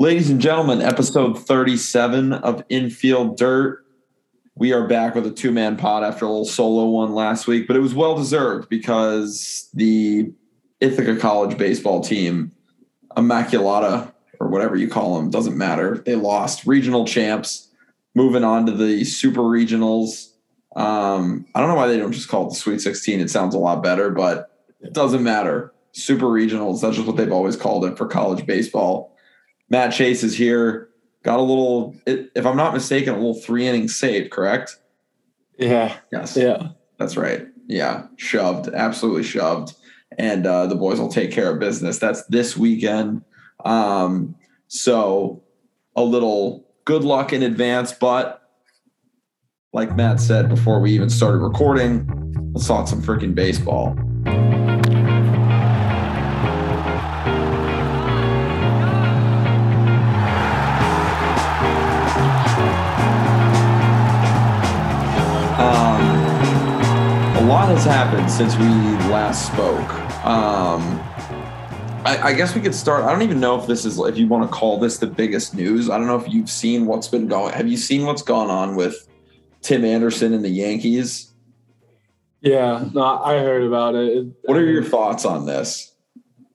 Ladies and gentlemen, episode 37 of Infield Dirt. We are back with a two man pod after a little solo one last week, but it was well deserved because the Ithaca College baseball team, Immaculata, or whatever you call them, doesn't matter. They lost regional champs, moving on to the super regionals. Um, I don't know why they don't just call it the Sweet 16. It sounds a lot better, but it doesn't matter. Super regionals, that's just what they've always called it for college baseball. Matt Chase is here. Got a little, if I'm not mistaken, a little three inning save, correct? Yeah. Yes. Yeah. That's right. Yeah. Shoved, absolutely shoved. And uh, the boys will take care of business. That's this weekend. Um, so a little good luck in advance. But like Matt said before we even started recording, let's talk some freaking baseball. Lot has happened since we last spoke. Um, I, I, guess we could start. I don't even know if this is, if you want to call this the biggest news. I don't know if you've seen what's been going. Have you seen what's gone on with Tim Anderson and the Yankees? Yeah, no, I heard about it. What are your thoughts on this?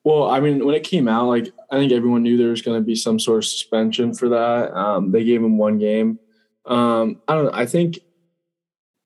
Well, I mean, when it came out, like I think everyone knew there was going to be some sort of suspension for that. Um, they gave him one game. Um, I don't know. I think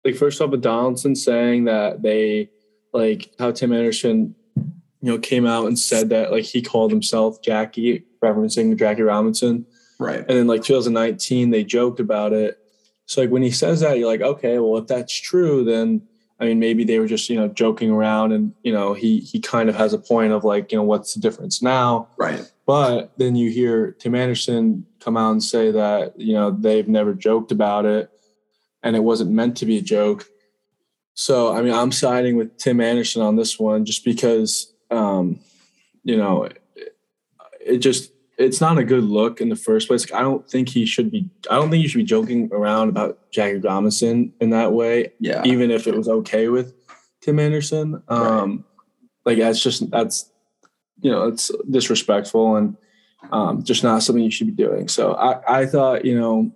like first off with Donaldson saying that they like how Tim Anderson, you know, came out and said that like he called himself Jackie, referencing Jackie Robinson. Right. And then like 2019, they joked about it. So like when he says that, you're like, okay, well if that's true, then I mean maybe they were just you know joking around, and you know he he kind of has a point of like you know what's the difference now, right? But then you hear Tim Anderson come out and say that you know they've never joked about it and it wasn't meant to be a joke. So, I mean, I'm siding with Tim Anderson on this one just because, um, you know, it, it, just, it's not a good look in the first place. I don't think he should be, I don't think you should be joking around about Jackie Robinson in that way. Yeah. Even if it was okay with Tim Anderson. Um, right. Like, that's just, that's, you know, it's disrespectful and um, just not something you should be doing. So I, I thought, you know,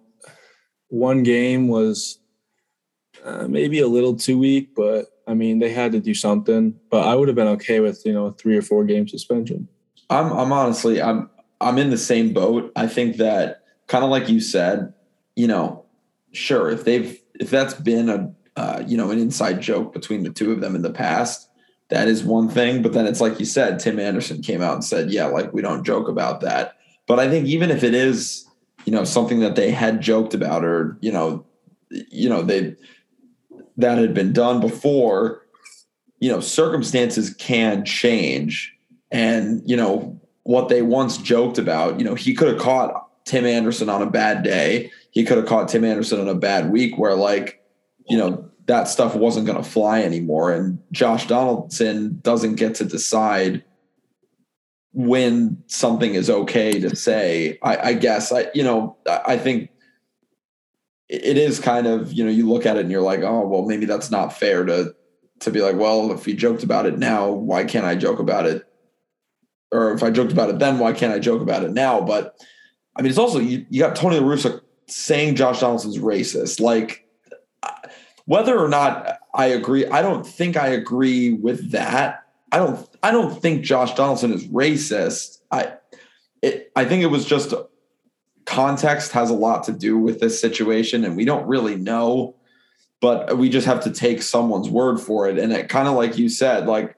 one game was uh, maybe a little too weak, but I mean they had to do something. But I would have been okay with you know a three or four game suspension. I'm I'm honestly I'm I'm in the same boat. I think that kind of like you said, you know, sure if they've if that's been a uh, you know an inside joke between the two of them in the past, that is one thing. But then it's like you said, Tim Anderson came out and said, yeah, like we don't joke about that. But I think even if it is you know something that they had joked about or you know you know they that had been done before you know circumstances can change. And you know what they once joked about you know he could have caught tim anderson on a bad day. He could have caught tim anderson on a bad week where like you know that stuff wasn't going to fly anymore. And josh donaldson doesn't get to decide when something is okay to say. I, I guess I, you know, I think it is kind of, you know, you look at it and you're like, oh, well, maybe that's not fair to to be like, well, if we joked about it now, why can't I joke about it? Or if I joked about it then, why can't I joke about it now? But I mean, it's also you, you got Tony La saying Josh Donaldson's racist. Like whether or not I agree, I don't think I agree with that. I don't I don't think Josh Donaldson is racist. I it, I think it was just context has a lot to do with this situation, and we don't really know, but we just have to take someone's word for it. And it kind of like you said, like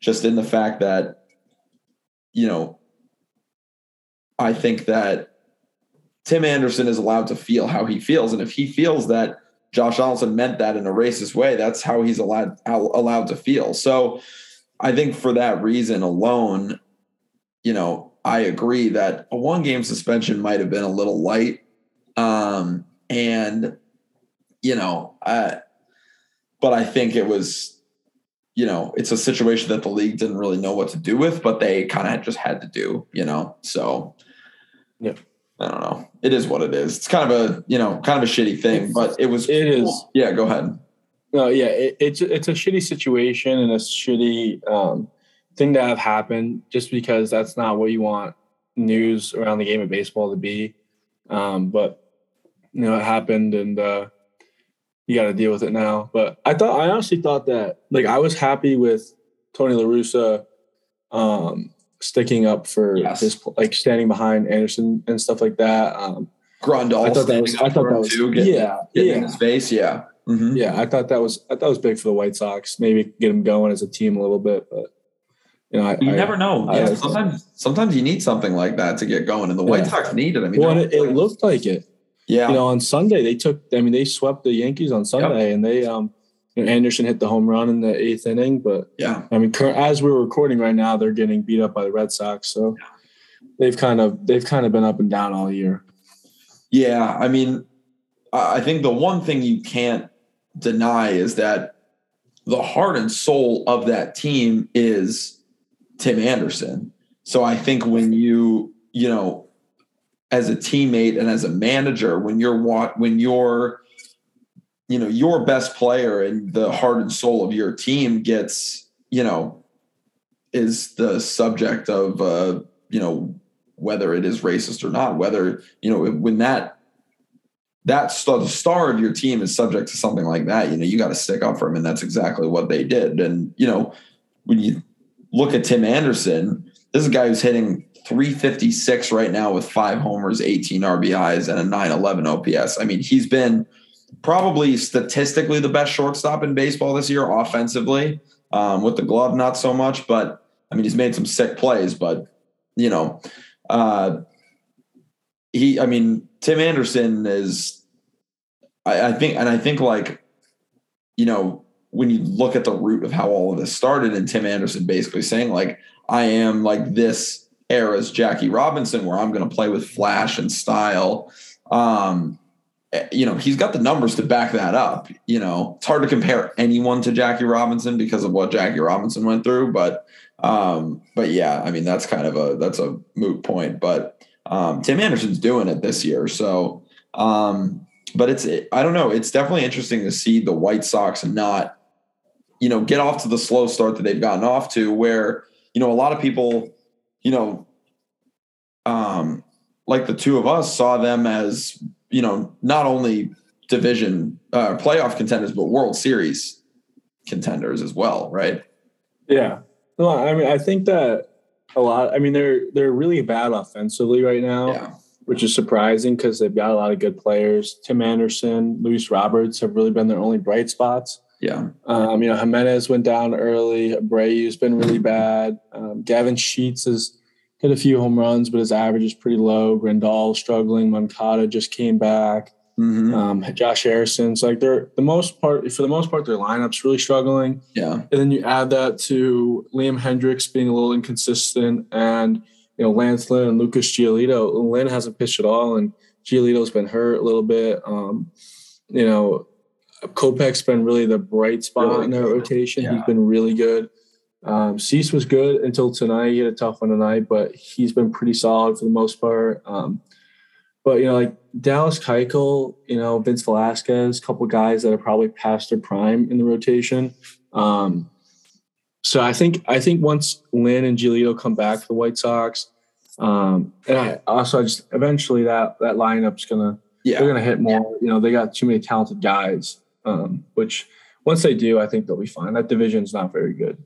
just in the fact that you know, I think that Tim Anderson is allowed to feel how he feels, and if he feels that Josh Donaldson meant that in a racist way, that's how he's allowed allowed to feel. So I think for that reason alone, you know, I agree that a one game suspension might have been a little light. Um, and, you know, I, but I think it was, you know, it's a situation that the league didn't really know what to do with, but they kind of just had to do, you know, so yeah. I don't know. It is what it is. It's kind of a, you know, kind of a shitty thing, but it was. It cool. is. Yeah, go ahead. No, yeah, it, it's it's a shitty situation and a shitty um, thing to have happen just because that's not what you want news around the game of baseball to be. Um, but you know, it happened and uh, you got to deal with it now. But I thought, I honestly thought that, like, I was happy with Tony La Russa um, sticking up for Yes. his, like, standing behind Anderson and stuff like that. Um, Grandal, I thought that was, I thought that was, too, getting, yeah, getting in yeah, his face. Yeah. Mhm. yeah. I thought that was, I thought it was big for the White Sox. Maybe get them going as a team a little bit, but you know, I, You I never know. I- Yeah, sometimes, sometimes you need something like that to get going, and the White Yeah. Sox need it. I mean, well, it, it looked like it. yeah, you know, on Sunday they took. I mean, they swept the Yankees on Sunday, and they um, you know, Anderson hit the home run in the eighth inning. But yeah, I mean, as we're recording right now, they're getting beat up by the Red Sox. So they've kind of they've kind of been up and down all year. yeah. I mean, I I think the one thing you can't deny is that the heart and soul of that team is Tim Anderson. So I think when you, you know, as a teammate and as a manager, when you're when you're, you know, your best player and the heart and soul of your team gets, you know, is the subject of, uh, you know, whether it is racist or not, whether you know when that that star, the star of your team is subject to something like that, you know, you got to stick up for him, and that's exactly what they did. And you know, when you look at Tim Anderson, this is a guy who's hitting 356 right now with five homers, 18 RBIs, and a 911 OPS. I mean, he's been probably statistically the best shortstop in baseball this year offensively. Um, with the glove, not so much, but I mean, he's made some sick plays, but you know, uh, he, I mean, Tim Anderson is, I, I think, and I think like, you know, when you look at the root of how all of this started, and Tim Anderson basically saying like, I am like this era's Jackie Robinson, where I'm going to play with flash and style. Um, eh, you know, he's got the numbers to back that up. You know, it's hard to compare anyone to Jackie Robinson because of what Jackie Robinson went through, but um, but yeah, I mean that's kind of a that's a moot point. But um, Tim Anderson's doing it this year, so um, but it's I don't know. It's definitely interesting to see the White Sox not you know get off to the slow start that they've gotten off to, where you know a lot of people you know um, like the two of us saw them as you know not only division uh, playoff contenders but World Series contenders as well, right? Yeah. No, I mean, I think that a lot. I mean, they're they're really bad offensively right now, Yeah. Which is surprising because they've got a lot of good players. Tim Anderson, Luis Roberts have really been their only bright spots. Yeah. Um, you know, Jimenez went down early. Abreu's been really bad. Um, Gavin Sheets has hit a few home runs, but his average is pretty low. Grandal struggling. Moncada just came back. Mhm. Um, Josh Harrison's like they're the most part for the most part their lineup's really struggling. Yeah. And then you add that to Liam Hendriks being a little inconsistent and you know Lance Lynn and Lucas Giolito. Lynn hasn't pitched at all and Giolito's been hurt a little bit. Um, you know, Kopech's been really the bright spot Really in their rotation. Yeah. He's been really good. Um, Cease was good until tonight. He had a tough one tonight, but he's been pretty solid for the most part. Um, but you know, like Dallas Keuchel, you know, Vince Velasquez, a couple guys that are probably past their prime in the rotation. Um, so I think I think once Lynn and Giolito come back to the White Sox, um, and I also I just eventually that that lineup's gonna Yeah. they're gonna hit more. You know, they got too many talented guys. Um, which once they do, I think they'll be fine. That division's not very good.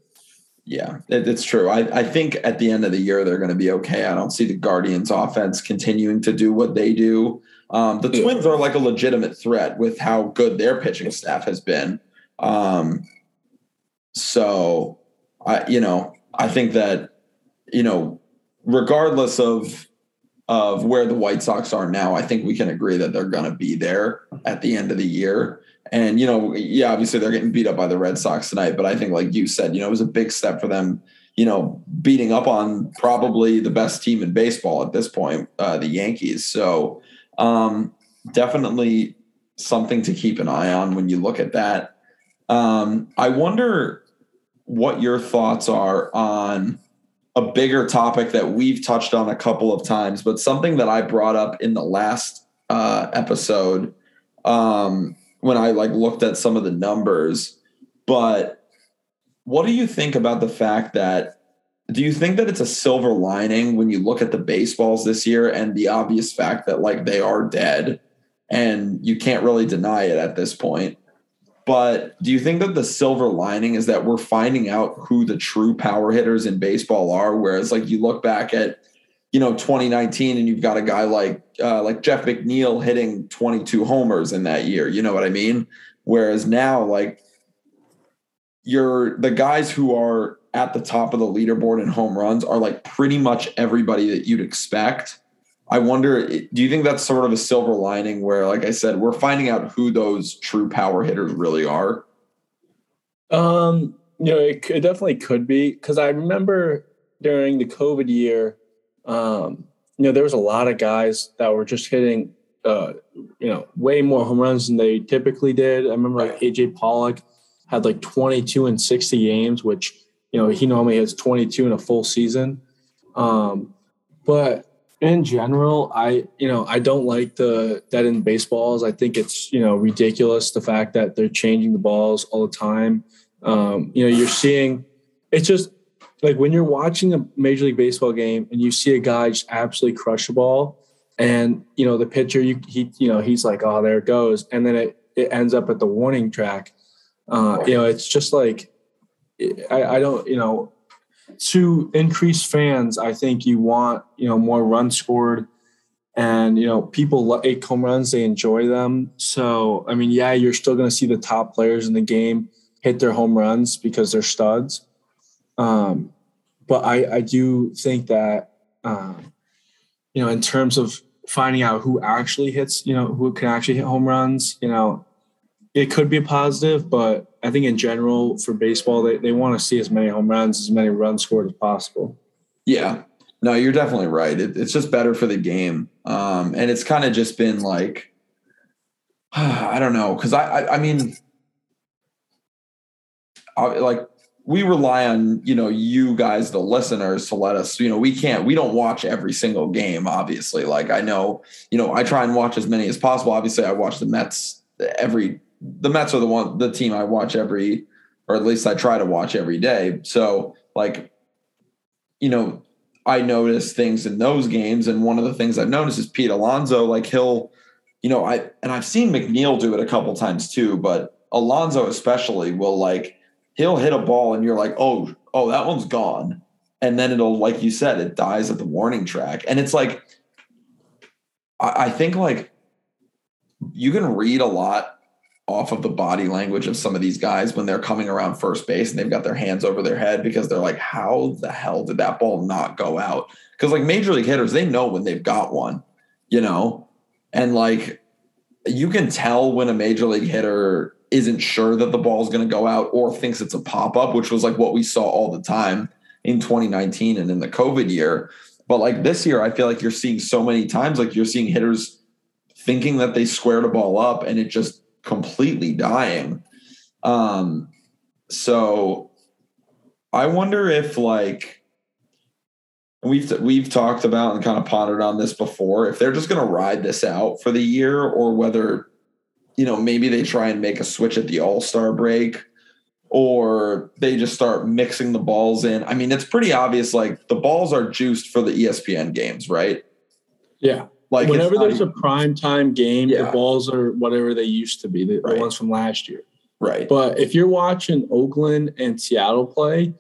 Yeah, it, it's true. I, I think at the end of the year they're going to be okay. I don't see the Guardians offense continuing to do what they do. Um, the Yeah. Twins are like a legitimate threat with how good their pitching staff has been. Um, so I, you know, I think that, you know, regardless of of where the White Sox are now, I think we can agree that they're going to be there at the end of the year. And you know, yeah, obviously they're getting beat up by the Red Sox tonight, but I think, like you said, you know, it was a big step for them. You know, beating up on probably the best team in baseball at this point, uh, the Yankees. So um, definitely something to keep an eye on when you look at that. Um, I wonder what your thoughts are on a bigger topic that we've touched on a couple of times, but something that I brought up in the last uh, episode um, when I like looked at some of the numbers. But what do you think about the fact that do you think that it's a silver lining when you look at the baseballs this year and the obvious fact that like they are dead and you can't really deny it at this point? But do you think that the silver lining is that we're finding out who the true power hitters in baseball are? Whereas, like, you look back at, you know, 2019 and you've got a guy like uh, like Jeff McNeil hitting 22 homers in that year. You know what I mean? Whereas now, like, you're the guys who are at the top of the leaderboard in home runs are like pretty much everybody that you'd expect. I wonder, do you think that's sort of a silver lining where, like I said, we're finding out who those true power hitters really are? Um, you know, it, it definitely could be because I remember during the COVID year, um, you know, there was a lot of guys that were just hitting, uh, you know, way more home runs than they typically did. I remember like AJ Pollock had like 22 and 60 games, which you know he normally has 22 in a full season. Um, but in general, I you know I don't like the dead in baseballs. I think it's you know ridiculous the fact that they're changing the balls all the time. Um, you know, you're seeing it's just like when you're watching a major league baseball game and you see a guy just absolutely crush a ball, and you know the pitcher, you he you know he's like, oh, there it goes, and then it it ends up at the warning track. Uh, you know, it's just like I, I don't you know to increase fans, I think you want you know more runs scored, and you know people like home runs, they enjoy them. So I mean, yeah, you're still going to see the top players in the game hit their home runs because they're studs. Um, but I I do think that um, you know in terms of finding out who actually hits, you know, who can actually hit home runs, you know, it could be a positive, but I think in general for baseball, they, they want to see as many home runs, as many runs scored as possible. Yeah. No, you're definitely right. It, it's just better for the game. Um, and it's kind of just been like, I don't know. Cause I, I, I mean, I, like we rely on, you know, you guys, the listeners to let us, you know, we can't, we don't watch every single game, obviously. Like I know, you know, I try and watch as many as possible. Obviously I watch the Mets every the Mets are the one the team I watch every or at least I try to watch every day. So like you know, I notice things in those games and one of the things I've noticed is Pete Alonso like he'll you know, I and I've seen McNeil do it a couple times too, but Alonso especially will like he'll hit a ball and you're like, "Oh, oh, that one's gone." And then it'll like you said, it dies at the warning track. And it's like I, I think like you can read a lot off of the body language of some of these guys when they're coming around first base and they've got their hands over their head because they're like, how the hell did that ball not go out? Because like major league hitters, they know when they've got one, you know, and like you can tell when a major league hitter isn't sure that the ball is going to go out or thinks it's a pop up, which was like what we saw all the time in 2019 and in the COVID year. But like this year, I feel like you're seeing so many times, like you're seeing hitters thinking that they squared a ball up and it just completely dying. Um, so I wonder if like we've we've talked about and kind of pondered on this before, if they're just going to ride this out for the year, or whether you know maybe they try and make a switch at the All Star break, or they just start mixing the balls in. I mean, it's pretty obvious. Like the balls are juiced for the ESPN games, right? Yeah. Like whenever there's a prime time game, yeah. the balls are whatever they used to be, the, right. the ones from last year. Right. But if you're watching Oakland and Seattle play,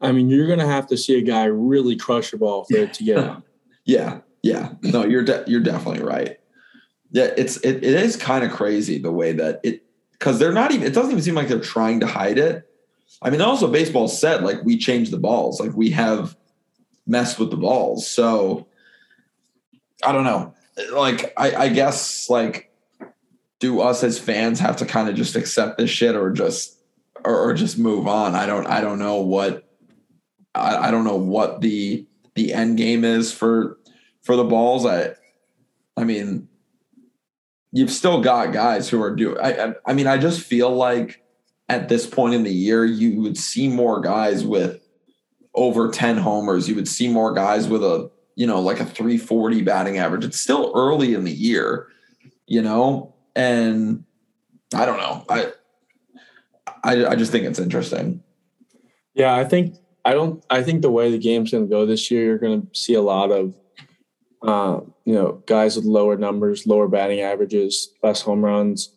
I mean, you're going to have to see a guy really crush a ball for it to get out. yeah, yeah. No, you're de- you're definitely right. Yeah, it's it, it is kind of crazy the way that it because they're not even. It doesn't even seem like they're trying to hide it. I mean, also baseball said like we changed the balls, like we have messed with the balls, so I don't know. Like, I, I guess like, do us as fans have to kind of just accept this shit or just or, or just move on? I don't I don't know what I, I don't know what the the end game is for for the balls. I I mean, you've still got guys who are doing. I, I, mean, I just feel like at this point in the year, you would see more guys with over ten homers. You would see more guys with a you know, like a 340 batting average. It's still early in the year, you know, and I don't know. I I, I just think it's interesting. Yeah, I think I don't. I think the way the game's going to go this year, you're going to see a lot of, uh, you know, guys with lower numbers, lower batting averages, less home runs.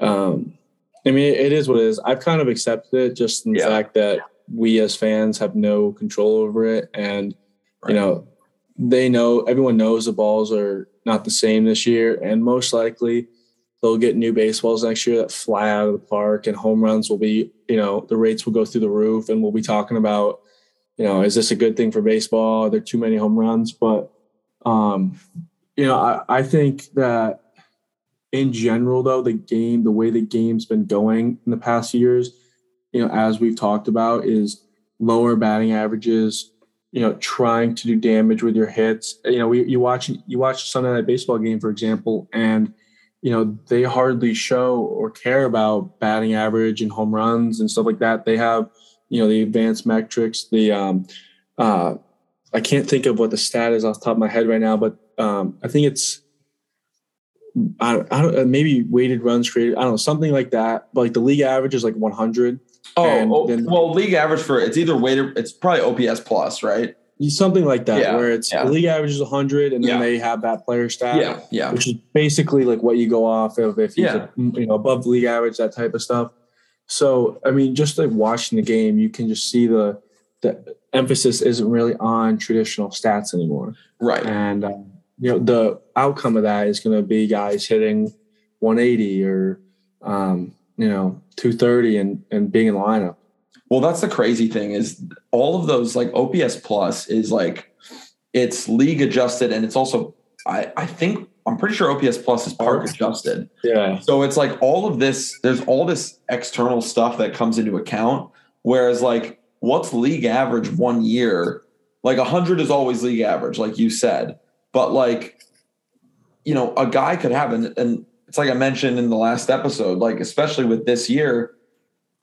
Um, I mean, it is what it is. I've kind of accepted it, just in the Yeah. fact that we as fans have no control over it, and Right. you know, they know everyone knows the balls are not the same this year, and most likely they'll get new baseballs next year that fly out of the park, and home runs will be, you know, the rates will go through the roof, and we'll be talking about, you know, is this a good thing for baseball? Are there too many home runs? But, um, you know, I, I think that in general, though, the game, the way the game's been going in the past years, you know, as we've talked about, is lower batting averages, you know, trying to do damage with your hits. You know, we, you watch you watch Sunday night baseball game, for example, and you know they hardly show or care about batting average and home runs and stuff like that. They have you know the advanced metrics. The um, uh, I can't think of what the stat is off the top of my head right now, but um, I think it's I, I don't maybe weighted runs created. I don't know something like that. But like the league average is like 100. Oh, oh, then- well, league average for it's either weighted, it's probably OPS plus, right? Something like that, Yeah, where it's yeah. league average is 100, and then Yeah. they have that player stat. Yeah, yeah, which is basically like what you go off of if he's Yeah. you know above the league average, that type of stuff. So I mean, just like watching the game, you can just see the the emphasis isn't really on traditional stats anymore, right. and um, you know the outcome of that is going to be guys hitting 180 or um, you know 230 and and being in the lineup. Well, that's the crazy thing is all of those like OPS plus is like it's league adjusted and it's also I I think I'm pretty sure OPS plus is park adjusted. Yeah, So it's like all of this, there's all this external stuff that comes into account. Whereas, like, what's league average one year? Like, 100 is always league average, like you said. But, like, you know, a guy could have, and, and it's like I mentioned in the last episode, like, especially with this year,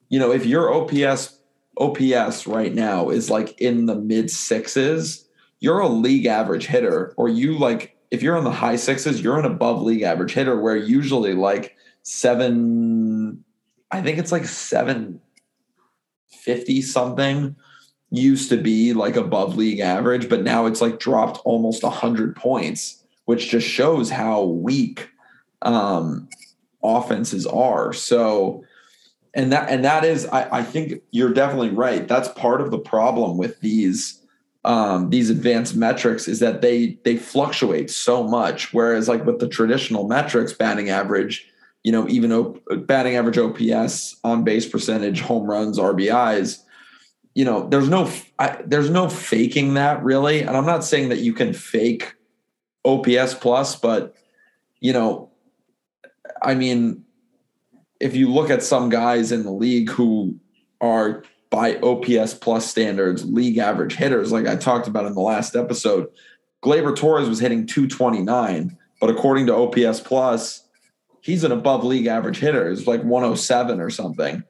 you know, if your OPS, OPS right now is like in the mid sixes, you're a league average hitter, or you like, if you're on the high sixes, you're an above league average hitter, where usually like seven, I think it's like seven fifty something used to be like above league average, but now it's like dropped almost hundred points, which just shows how weak um, offenses are. So, and that and that is, I, I think you're definitely right. That's part of the problem with these um, these advanced metrics is that they they fluctuate so much. Whereas like with the traditional metrics, batting average, you know, even batting average OPS, on base percentage, home runs, RBIs, you know, there's no I, there's no faking that really. And I'm not saying that you can fake OPS plus, but you know, I mean, if you look at some guys in the league who are by OPS plus standards, league average hitters, like I talked about in the last episode, Gleyber Torres was hitting 229, but according to OPS plus, he's an above league average hitter. It's like 107 or something.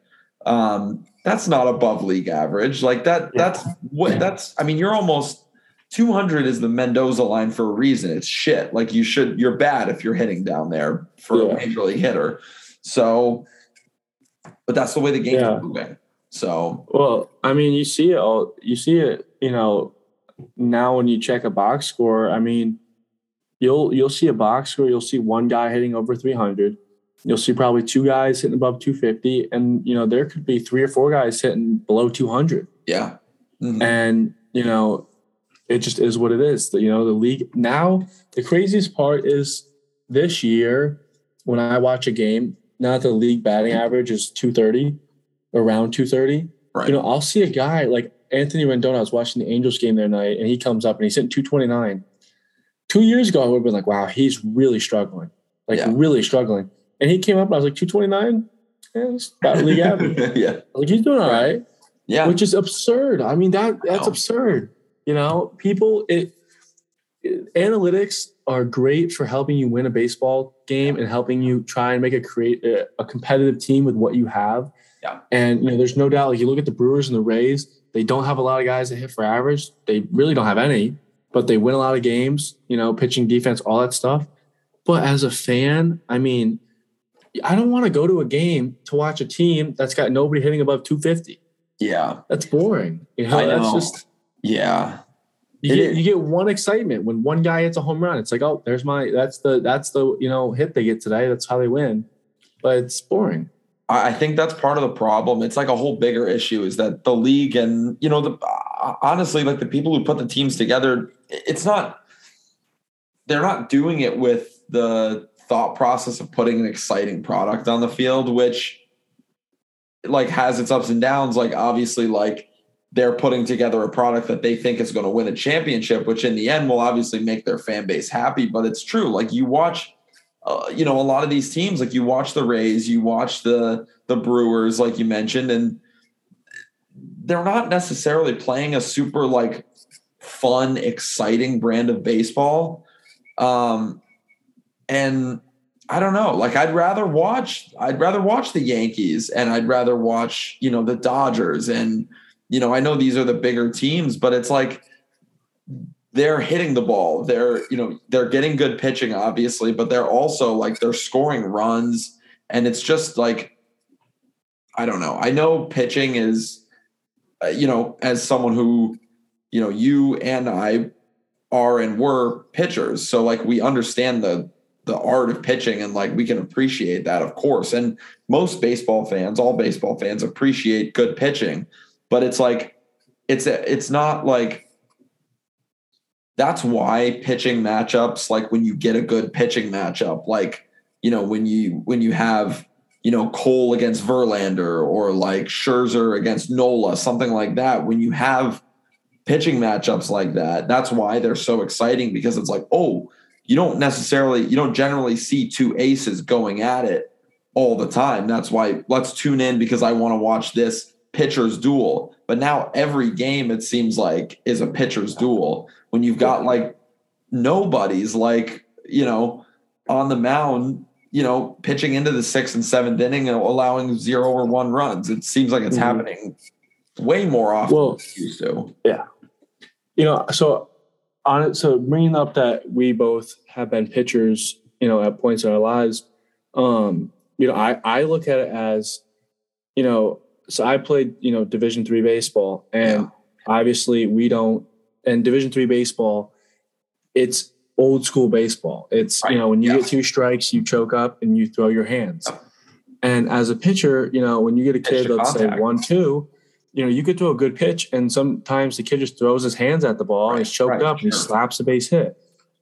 Um, that's not above league average. Like that, that's what that's, I mean, you're almost 200 is the Mendoza line for a reason. It's shit. Like you should, you're bad if you're hitting down there for Yeah. a major league hitter. So, but that's the way the game's Yeah. moving. So, Well, I mean, you see it all. You see it, you know, now when you check a box score. I mean, you'll you'll see a box score. You'll see one guy hitting over 300. You'll see probably two guys hitting above 250, and you know there could be three or four guys hitting below 200. yeah. Mhm. And you know, it just is what it is. You know, the league now. The craziest part is this year when I watch a game. Now that the league batting average is 230, around 230 Right. you know, I'll see a guy like Anthony Rendon. I was watching the Angels game the other night, and he comes up and he's hitting 229. Two years ago, I would have been like, wow, he's really struggling. Like, Yeah. really struggling. And he came up and I was like, 229? Yeah, it's about league average. yeah. Like, he's doing all right, Yeah. which is absurd. I mean, that that's know. absurd. You know, people, it, it- analytics are great for helping you win a baseball game and helping you try and make a create a, a competitive team with what you have. Yeah. And you know, there's no doubt. Like you look at the Brewers and the Rays, they don't have a lot of guys that hit for average. They really don't have any, but they win a lot of games. You know, pitching, defense, all that stuff. But as a fan, I mean, I don't want to go to a game to watch a team that's got nobody hitting above 250. Yeah. That's boring. You know, I that's know. just Yeah. you get you get one excitement when one guy hits a home run. It's like, oh, there's my that's the that's the you know hit they get today. That's how they win. But it's boring. I think that's part of the problem. It's like a whole bigger issue is that the league and you know the uh, honestly like the people who put the teams together, it's not they're not doing it with the thought process of putting an exciting product on the field, which like has its ups and downs. Like obviously, like they're putting together a product that they think is going to win a championship, which in the end will obviously make their fan base happy. But it's true. Like you watch uh, you know, a lot of these teams, like you watch the Rays, you watch the the Brewers, like you mentioned, and they're not necessarily playing a super like fun, exciting brand of baseball. Um, and I don't know, like I'd rather watch, I'd rather watch the Yankees, and I'd rather watch, you know, the Dodgers, and you know, I know these are the bigger teams, but it's like they're hitting the ball. They're, you know, they're getting good pitching, obviously, but they're also like they're scoring runs. And it's just like, I don't know. I know pitching is, uh, you know, as someone who, you know, you and I are and were pitchers. So like we understand the the art of pitching and like we can appreciate that, of course. And most baseball fans, all baseball fans appreciate good pitching. But it's like, it's it's not like that's why pitching matchups like when you get a good pitching matchup like you know when you when you have you know Cole against Verlander or like Scherzer against Nola something like that when you have pitching matchups like that that's why they're so exciting because it's like oh you don't necessarily you don't generally see two aces going at it all the time. That's why let's tune in because I want to watch this pitcher's duel but now every game it seems like is a pitcher's duel when you've got like nobody's like you know on the mound you know pitching into the sixth and seventh inning and allowing zero or one runs it seems like it's Mhm. happening way more often Well- than it used to Yeah. you know, so on it, so bringing up that we both have been pitchers, you know, at points in our lives, um, you know, I, I look at it as, you know, so I played, you know, division three baseball and Yeah. obviously we don't, and division three baseball, it's old school baseball. It's, Right. you know, when you Yeah. get two strikes, you choke up and you throw your hands. Yep. And as a pitcher, you know, when you get a kid, let's say one, two, you know, you could throw a good pitch, and sometimes the kid just throws his hands at the ball and Right, he's choked right, up and he slaps a base hit.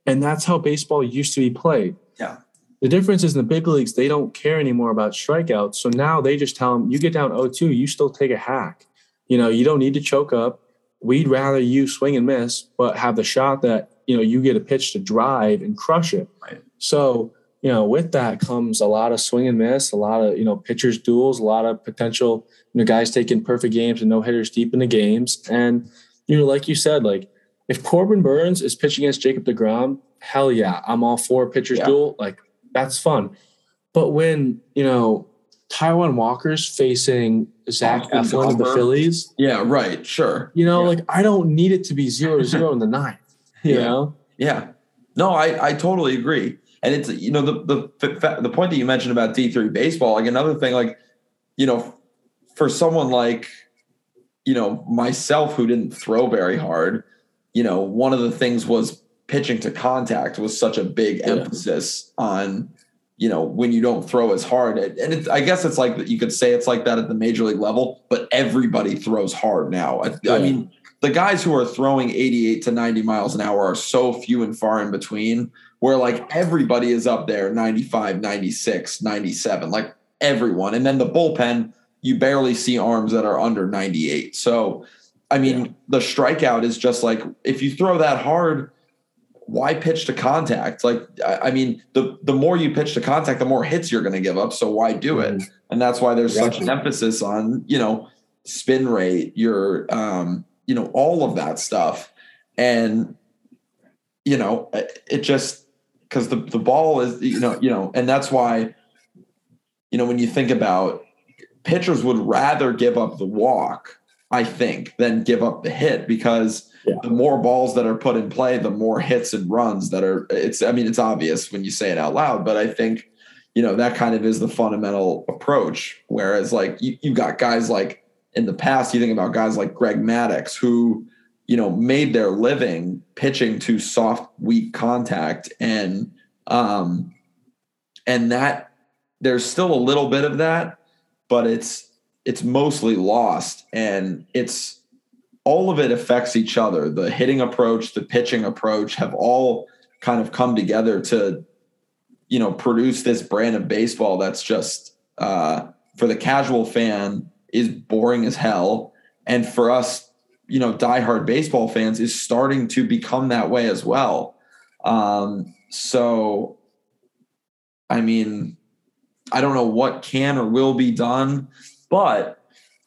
And that's how baseball used to be played. Yeah. The difference is in the big leagues, they don't care anymore about strikeouts. So now they just tell them, you get down 0-2, you still take a hack. You know, you don't need to choke up. We'd rather you swing and miss, but have the shot that, you know, you get a pitch to drive and crush it. Right. So, you know, with that comes a lot of swing and miss, a lot of, you know, pitchers duels, a lot of potential, you know, guys taking perfect games and no hitters deep in the games. And, you know, like you said, like if Corbin Burnes is pitching against Jacob DeGrom, hell yeah, I'm all for pitchers Yeah. duel. Like that's fun. But when, you know, Taijuan Walker's facing Zach Austin Eflin of the Phillies, yeah right sure you know, Yeah. like I don't need it to be zero zero in the ninth. You Yeah. know? Yeah. No, I, I totally agree. And it's, you know, the, the, the point that you mentioned about D3 baseball, like another thing, like, you know, for someone like, you know, myself who didn't throw very hard, you know, one of the things was pitching to contact was such a big Yeah. emphasis on, you know, when you don't throw as hard. And it's, I guess it's like you could say it's like that at the major league level, but everybody throws hard now. I, I mean, the guys who are throwing 88 to 90 miles an hour are so few and far in between where like everybody is up there 95 96 97 like everyone and then the bullpen you barely see arms that are under 98 so i mean Yeah. the strikeout is just like if you throw that hard why pitch to contact? Like i, I mean the the more you pitch to contact the more hits you're going to give up so why do it? And that's why there's such an emphasis on you know spin rate your um you know all of that stuff. And you know it it just because the, the ball is you know you know and that's why you know when you think about pitchers would rather give up the walk i think than give up the hit because Yeah. the more balls that are put in play the more hits and runs that are it's i mean it's obvious when you say it out loud but i think you know that kind of is the fundamental approach whereas like you, you got guys like in the past, you think about guys like Greg Maddux, who, you know, made their living pitching to soft, weak contact. And, um, and that there's still a little bit of that, but it's, it's mostly lost. And it's, all of it affects each other. The hitting approach, the pitching approach have all kind of come together to, you know, produce this brand of baseball that's just, uh, for the casual fan is boring as hell. And for us, you know, diehard baseball fans is starting to become that way as well. Um, so, I mean, I don't know what can or will be done, but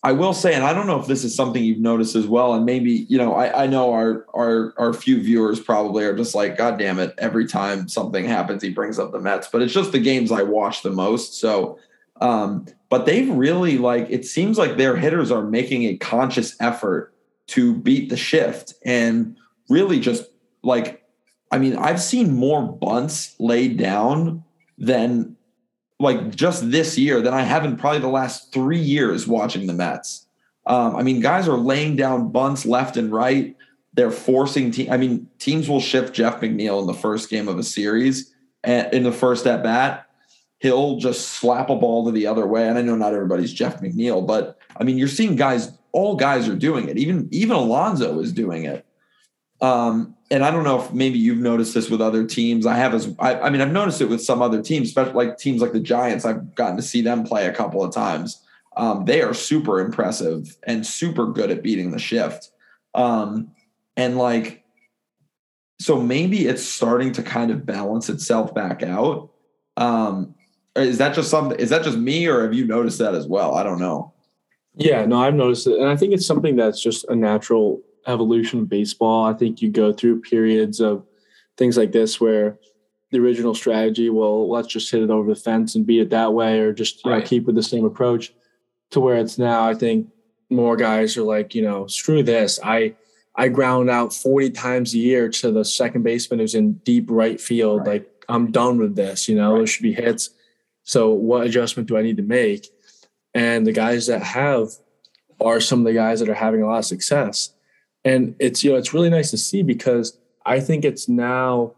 I will say, and I don't know if this is something you've noticed as well, and maybe you know, I, I know our our our few viewers probably are just like, God damn it! Every time something happens, he brings up the Mets, but it's just the games I watch the most. So, um, but they've really like it seems like their hitters are making a conscious effort to beat the shift and really just like I mean, I've seen more bunts laid down than like just this year than I have in probably the last three years watching the Mets. Um, I mean, guys are laying down bunts left and right. They're forcing team. I mean, teams will shift Jeff McNeil in the first game of a series and in the first at bat he'll just slap a ball to the other way. And I know not everybody's Jeff McNeil, but I mean, you're seeing guys, all guys are doing it. Even even Alonso is doing it. Um, and I don't know if maybe you've noticed this with other teams. I have as I, I mean, I've noticed it with some other teams, especially like teams like the Giants. I've gotten to see them play a couple of times. Um, they are super impressive and super good at beating the shift. Um, and like, so maybe it's starting to kind of balance itself back out. Um, is that just something? Is that just me, or have you noticed that as well? I don't know. Yeah, no, I've noticed it, and I think it's something that's just a natural evolution of baseball. I think you go through periods of things like this where the original strategy, well, let's just hit it over the fence and beat it that way, or just you right. know keep with the same approach. To where it's now, I think more guys are like, you know, screw this. I I ground out 40 times a year to the second baseman who's in deep right field. Right. Like I'm done with this. You know, right. there should be hits. So what adjustment do I need to make? And the guys that have are some of the guys that are having a lot of success. And it's you know it's really nice to see because I think it's now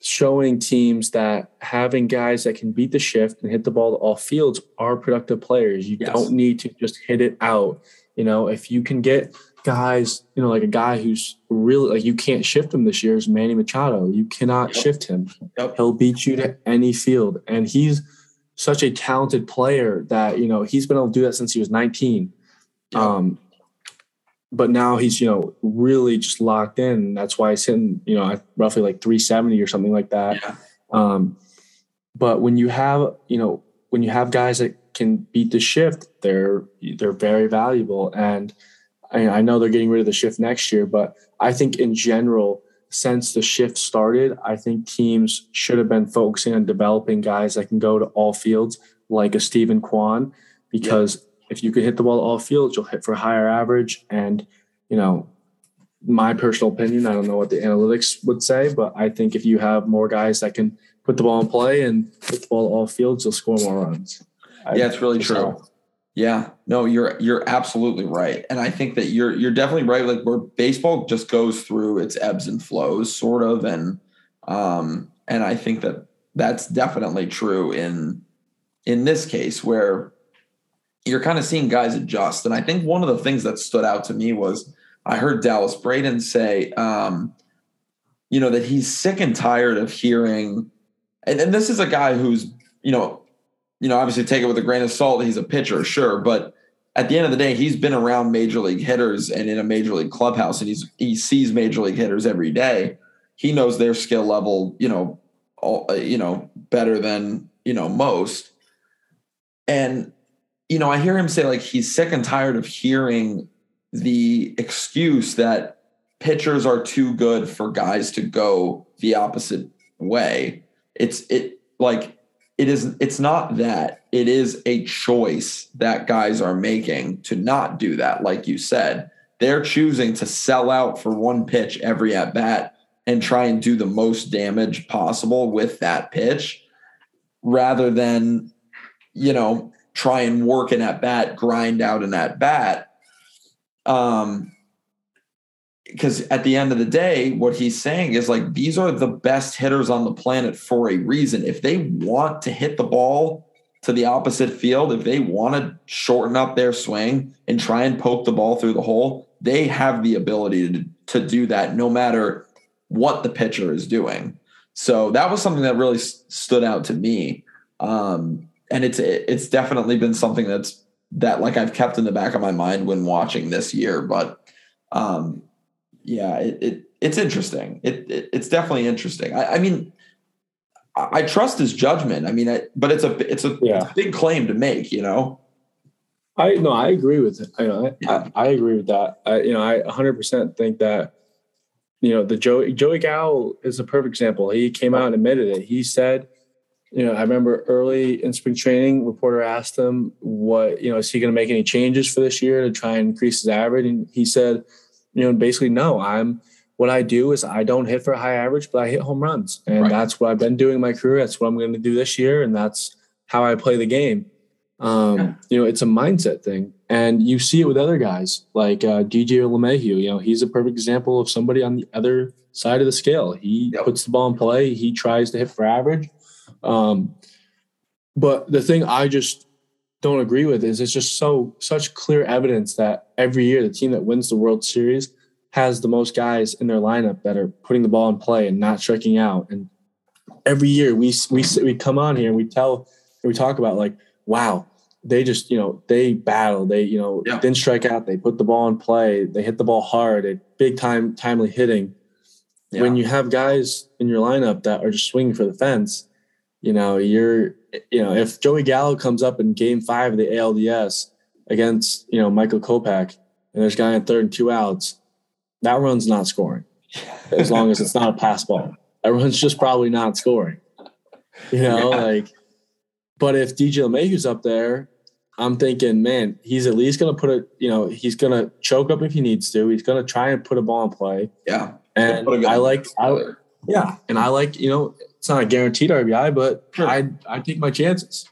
showing teams that having guys that can beat the shift and hit the ball to all fields are productive players. You yes. don't need to just hit it out. You know, if you can get guys, you know, like a guy who's really like you can't shift him this year is Manny Machado. You cannot yep. shift him. Yep. He'll beat you to any field. And he's such a talented player that you know he's been able to do that since he was 19 yeah. um but now he's you know really just locked in that's why he's hitting you know roughly like 370 or something like that yeah. um but when you have you know when you have guys that can beat the shift they're they're very valuable and I, I know they're getting rid of the shift next year but i think in general since the shift started, I think teams should have been focusing on developing guys that can go to all fields, like a Steven Kwan, because. If you could hit the ball all fields, you'll hit for a higher average. And, you know, my personal opinion, I don't know what the analytics would say, but I think if you have more guys that can put the ball in play and hit the ball all fields, you'll score more runs. Yeah, it's really true. Yeah, no, you're you're absolutely right, and I think that you're you're definitely right. Like where baseball just goes through its ebbs and flows, sort of, and um, and I think that that's definitely true in in this case where you're kind of seeing guys adjust. And I think one of the things that stood out to me was I heard Dallas Braden say, um, you know, that he's sick and tired of hearing, and, and this is a guy who's you know you know, obviously take it with a grain of salt. He's a pitcher, sure, but at the end of the day, he's been around major league hitters and in a major league clubhouse, and he's he sees major league hitters every day. He knows their skill level, you know, all, you know, better than you know most. And you know, I hear him say like he's sick and tired of hearing the excuse that pitchers are too good for guys to go the opposite way. It's it like it is it's not that it is a choice that guys are making to not do that like you said they're choosing to sell out for one pitch every at bat and try and do the most damage possible with that pitch rather than you know try and work an at bat grind out an at bat um, because at the end of the day, what he's saying is like these are the best hitters on the planet for a reason. If they want to hit the ball to the opposite field, if they want to shorten up their swing and try and poke the ball through the hole, they have the ability to, to do that no matter what the pitcher is doing. So that was something that really stood out to me. Um, and it's it's definitely been something that's that like I've kept in the back of my mind when watching this year. But um, yeah, it, it it's interesting. It, it, it's definitely interesting. I, I mean, I, I, trust his judgment. I mean, I, but it's a it's a, yeah. it's a, big claim to make. You know. I no, I agree with it. You know, I, I agree with that. I you know, I 100 percent think that you know the Joey Joey Gallo is a perfect example. He came out and admitted it. He said you know, I remember early in spring training, reporter asked him what, you know, is he going to make any changes for this year to try and increase his average? And he said, you know, basically, no, I'm, what I do is I don't hit for a high average, but I hit home runs. And right. that's what I've been doing in my career. That's what I'm going to do this year. And that's how I play the game. Um, yeah. You know, it's a mindset thing. And you see it with other guys like uh, DJ LeMahieu. You know, he's a perfect example of somebody on the other side of the scale. He yep. puts the ball in play, he tries to hit for average um, but the thing I just don't agree with is it's just so such clear evidence that every year the team that wins the World Series has the most guys in their lineup that are putting the ball in play and not striking out. And every year we we we come on here and we tell we talk about like, wow, they just you know they battle, they you know yeah. didn't strike out, they put the ball in play, they hit the ball hard, they big time timely hitting. Yeah. When you have guys in your lineup that are just swinging for the fence, you know, you're, you know, if Joey Gallo comes up in game five of the ALDS against, you know, Michael Kopech and there's a guy in third and two outs, that run's not scoring as long as it's not a pass ball. Everyone's just probably not scoring, you know, yeah. like, but if DJ LeMahieu's up there, I'm thinking, man, he's at least going to put it, you know, he's going to choke up if he needs to. He's going to try and put a ball in play. Yeah. And I like, I, yeah. And I like, you know, it's not a guaranteed RBI, but sure. I I take my chances.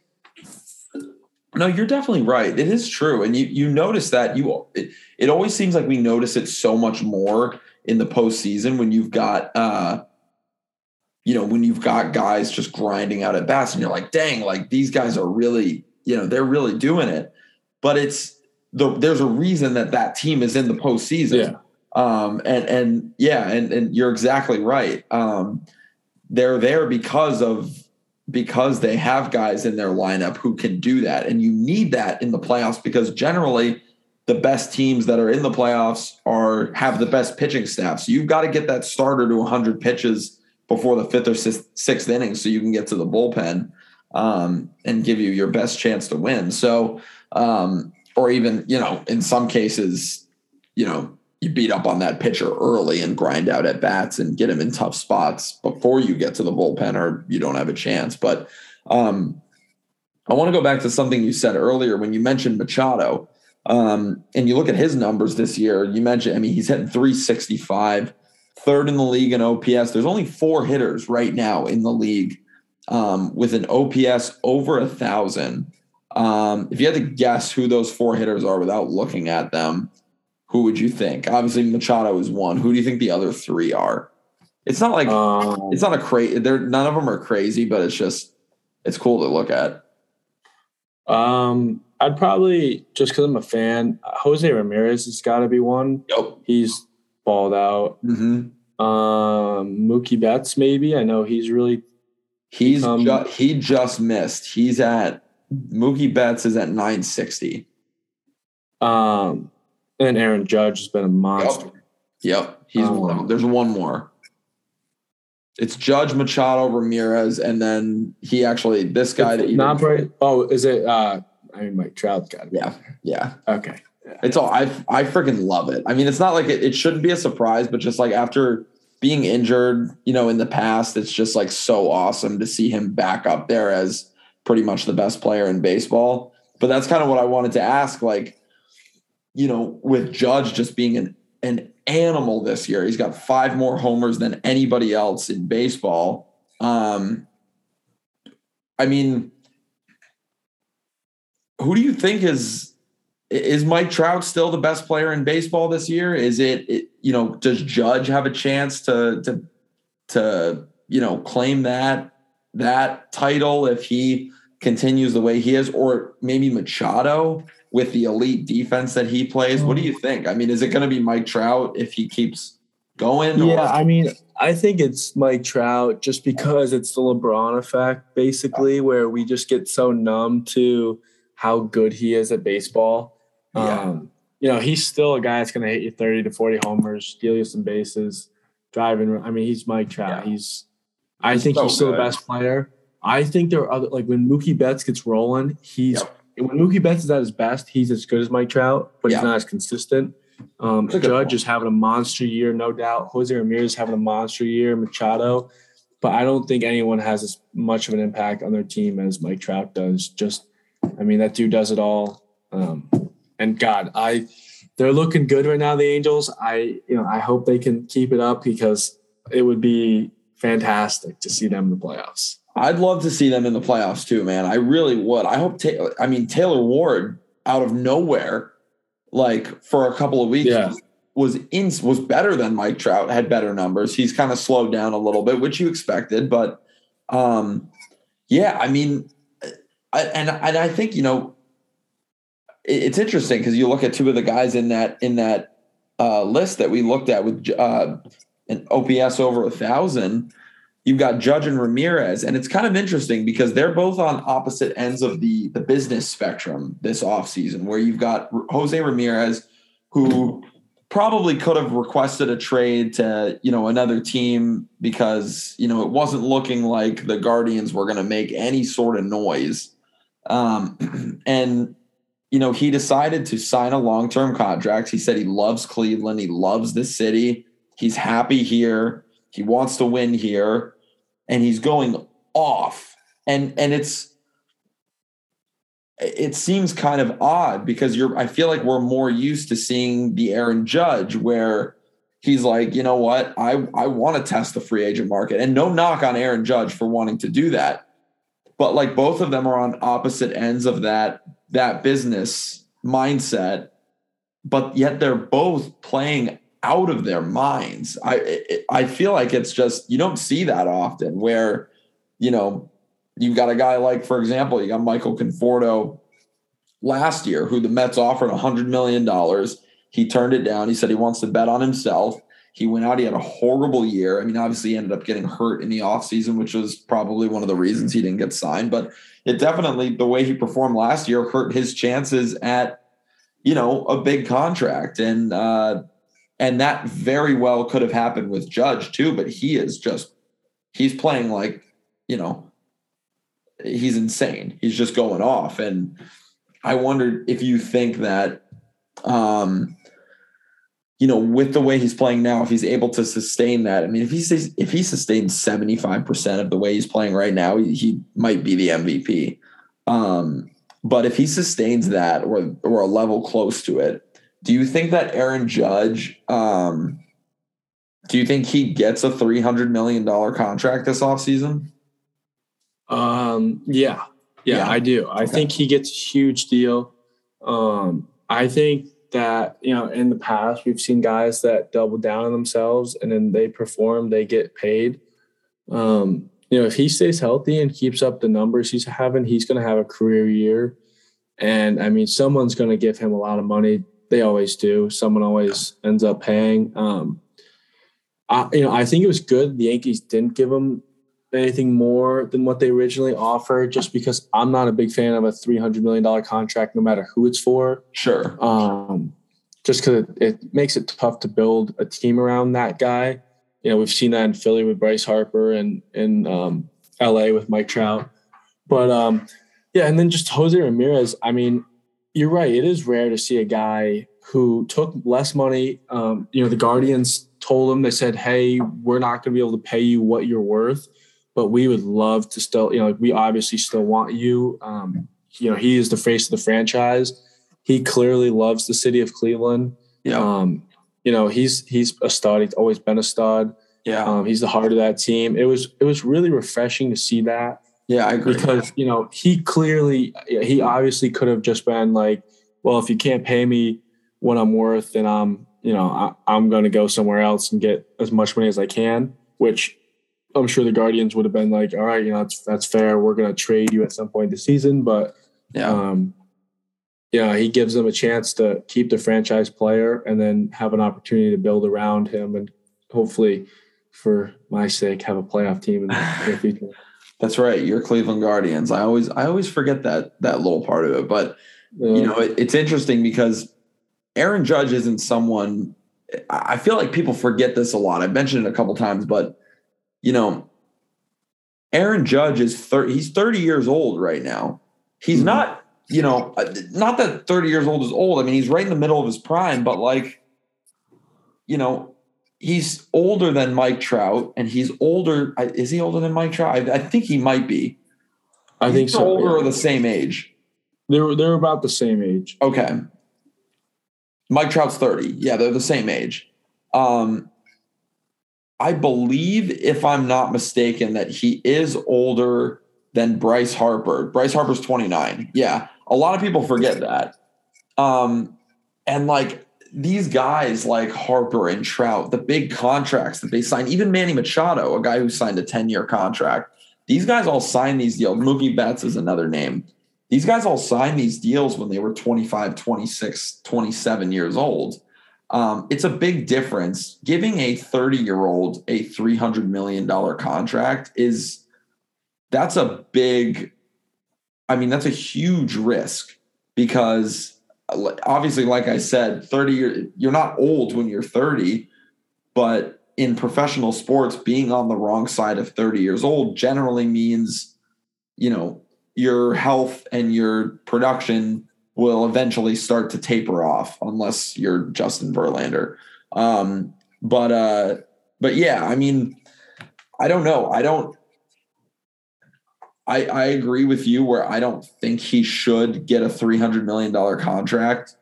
No, you're definitely right. It is true, and you you notice that you. It, it always seems like we notice it so much more in the postseason when you've got, uh, you know, when you've got guys just grinding out at bats, and you're like, dang, like these guys are really, you know, they're really doing it. But it's the there's a reason that that team is in the postseason. Yeah. Um, and and yeah, and and you're exactly right. Um, they're there because of because they have guys in their lineup who can do that. And you need that in the playoffs because generally the best teams that are in the playoffs are have the best pitching staff. So you've got to get that starter to 100 pitches before the fifth or sixth inning so you can get to the bullpen um, and give you your best chance to win. So um, or even you know in some cases you know you beat up on that pitcher early and grind out at bats and get him in tough spots before you get to the bullpen or you don't have a chance. But um, I want to go back to something you said earlier when you mentioned Machado. Um, and you look at his numbers this year, you mentioned, I mean, he's hitting 365, third in the league in OPS. There's only four hitters right now in the league um, with an OPS over a thousand. Um, if you had to guess who those four hitters are without looking at them, who would you think? Obviously, Machado is one. Who do you think the other three are? It's not like um, it's not a crazy. They're none of them are crazy, but it's just it's cool to look at. Um, I'd probably just because I'm a fan. Jose Ramirez has got to be one. Yep, he's balled out. Mm-hmm. Um, Mookie Betts, maybe. I know he's really. He's become, ju- he just missed. He's at Mookie Betts is at 960. Um, and Aaron Judge has been a monster. Yep, yep. he's um, one. There's one more. It's Judge Machado Ramirez, and then he actually this guy that you not right. Oh, is it? uh I mean, Mike Trout's got it. Yeah, yeah. Okay. Yeah. It's all I I freaking love it. I mean, it's not like it, it shouldn't be a surprise, but just like after being injured, you know, in the past, it's just like so awesome to see him back up there as pretty much the best player in baseball. But that's kind of what I wanted to ask. Like, you know, with Judge just being an an animal this year. He's got five more homers than anybody else in baseball. Um, I mean, who do you think is is Mike Trout still the best player in baseball this year? Is it, it you know, does Judge have a chance to to to you know claim that that title if he continues the way he is, or maybe Machado with the elite defense that he plays? What do you think? I mean, is it going to be Mike Trout if he keeps going? Yeah, or? I mean, I think it's Mike Trout just because it's the LeBron effect, basically, where we just get so numb to how good he is at baseball. Yeah. Um, you know, he's still a guy that's going to hit you 30 to 40 homers, steal you some bases, driving. I mean, he's Mike Trout. Yeah. He's, I he's think so he's still good. the best player. I think there are other, like when Mookie Betts gets rolling, he's, yep. When Mookie Betts is at his best, he's as good as Mike Trout, but he's not as consistent. Um, Judge is having a monster year, no doubt. Jose Ramirez having a monster year, Machado. But I don't think anyone has as much of an impact on their team as Mike Trout does. Just, I mean, that dude does it all. Um, and God, I they're looking good right now. The Angels. I you know I hope they can keep it up because it would be fantastic to see them in the playoffs. I'd love to see them in the playoffs too, man. I really would. I hope. Ta- I mean, Taylor Ward out of nowhere like for a couple of weeks yeah. was in was better than Mike Trout, had better numbers. He's kind of slowed down a little bit, which you expected, but um yeah, I mean I, and and I think, you know, it's interesting because you look at two of the guys in that in that uh, list that we looked at with uh, an OPS over a thousand you've got Judge and Ramirez, and it's kind of interesting because they're both on opposite ends of the the business spectrum this offseason, where you've got Jose Ramirez, who probably could have requested a trade to you know another team because you know it wasn't looking like the Guardians were going to make any sort of noise, um, and you know he decided to sign a long term contract. He said he loves Cleveland, he loves the city, he's happy here. He wants to win here and he's going off. And and it's it seems kind of odd because you're I feel like we're more used to seeing the Aaron Judge where he's like, you know what, I I want to test the free agent market. And no knock on Aaron Judge for wanting to do that. But like both of them are on opposite ends of that that business mindset, but yet they're both playing out of their minds. I I feel like it's just you don't see that often where you know you've got a guy like for example you got Michael Conforto last year who the Mets offered a hundred million dollars. He turned it down. He said he wants to bet on himself. He went out. He had a horrible year. I mean, obviously, he ended up getting hurt in the offseason, which was probably one of the reasons he didn't get signed. But it definitely, the way he performed last year, hurt his chances at, you know, a big contract. And uh, and that very well could have happened with Judge too, but he is just he's playing like, you know, he's insane. He's just going off. And I wondered if you think that um you know, with the way he's playing now, if he's able to sustain that, I mean, if he if he sustains seventy five percent of the way he's playing right now, he, he might be the MVP. Um, but if he sustains that or or a level close to it, do you think that Aaron Judge, um, do you think he gets a $300 million contract this offseason? Um, yeah, yeah, yeah. I do. I okay. think he gets a huge deal. Um, I think that, you know, in the past, we've seen guys that double down on themselves and then they perform, they get paid. Um, you know, if he stays healthy and keeps up the numbers he's having, he's going to have a career year. And I mean, someone's going to give him a lot of money they always do. Someone always ends up paying. Um, I, you know, I think it was good the Yankees didn't give him anything more than what they originally offered, just because I'm not a big fan of a three hundred million dollar contract, no matter who it's for. Sure. Um, just because it, it makes it tough to build a team around that guy. You know, we've seen that in Philly with Bryce Harper and in um, L.A. with Mike Trout, but um, yeah, and then just Jose Ramirez. I mean, you're right. It is rare to see a guy who took less money. Um, you know, the Guardians told him, they said, hey, we're not going to be able to pay you what you're worth, but we would love to still, you know, we obviously still want you. Um, you know, he is the face of the franchise. He clearly loves the city of Cleveland. Yeah. Um, you know, he's he's a stud. He's always been a stud. Yeah. Um, he's the heart of that team. It was it was really refreshing to see that. Yeah, I agree. Because, you know, he clearly, he obviously could have just been like, well, if you can't pay me what I'm worth, then I'm, you know, I, I'm going to go somewhere else and get as much money as I can, which I'm sure the Guardians would have been like, all right, you know, that's, that's fair. We're going to trade you at some point this season. But, Yeah. um, yeah, he gives them a chance to keep the franchise player and then have an opportunity to build around him and hopefully, for my sake, have a playoff team in the future. That's right. You're Cleveland Guardians. I always I always forget that that little part of it. But you know, it, it's interesting because Aaron Judge isn't someone. I feel like people forget this a lot. I've mentioned it a couple times, but you know, Aaron Judge is 30. He's 30 years old right now. He's Mhm. not. You know, uh, not that 30 years old is old. I mean, he's right in the middle of his prime, but like, you know, he's older than Mike Trout, and he's older. Is he older than Mike Trout? I, I think he might be. I think He's so. Older yeah. or the same age. They're they're about the same age. Okay. Mike Trout's 30. Yeah, they're the same age. Um, I believe, if I'm not mistaken, that he is older than Bryce Harper. Bryce Harper's 29. Yeah. A lot of people forget that. Um, and like these guys like Harper and Trout, the big contracts that they signed, even Manny Machado, a guy who signed a 10 year contract, these guys all signed these deals. Mookie Betts is another name. These guys all signed these deals when they were 25 26 27 years old. Um, it's a big difference. Giving a 30 year old a 300 million dollar contract is that's a big i mean that's a huge risk because obviously like i said 30 year, you're not old when you're 30 but in professional sports being on the wrong side of 30 years old generally means you know your health and your production will eventually start to taper off unless you're Justin Verlander. Um, but uh, but yeah, I mean, I don't know. I don't. I I agree with you where I don't think he should get a three hundred million dollar contract.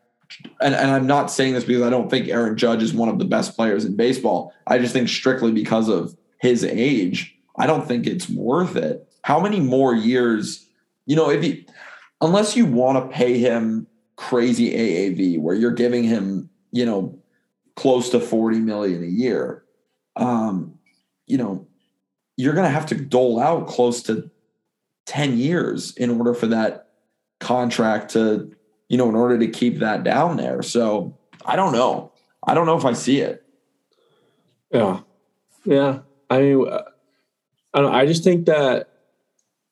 And, and I'm not saying this because I don't think Aaron Judge is one of the best players in baseball. I just think strictly because of his age, I don't think it's worth it. How many more years you know, if you unless you want to pay him crazy AAV where you're giving him, you know, close to 40 million a year, um, you know, you're gonna have to dole out close to 10 years in order for that contract to, you know, in order to keep that down there. So I don't know. I don't know if I see it. Yeah, yeah. I mean, uh, I don't. I just think that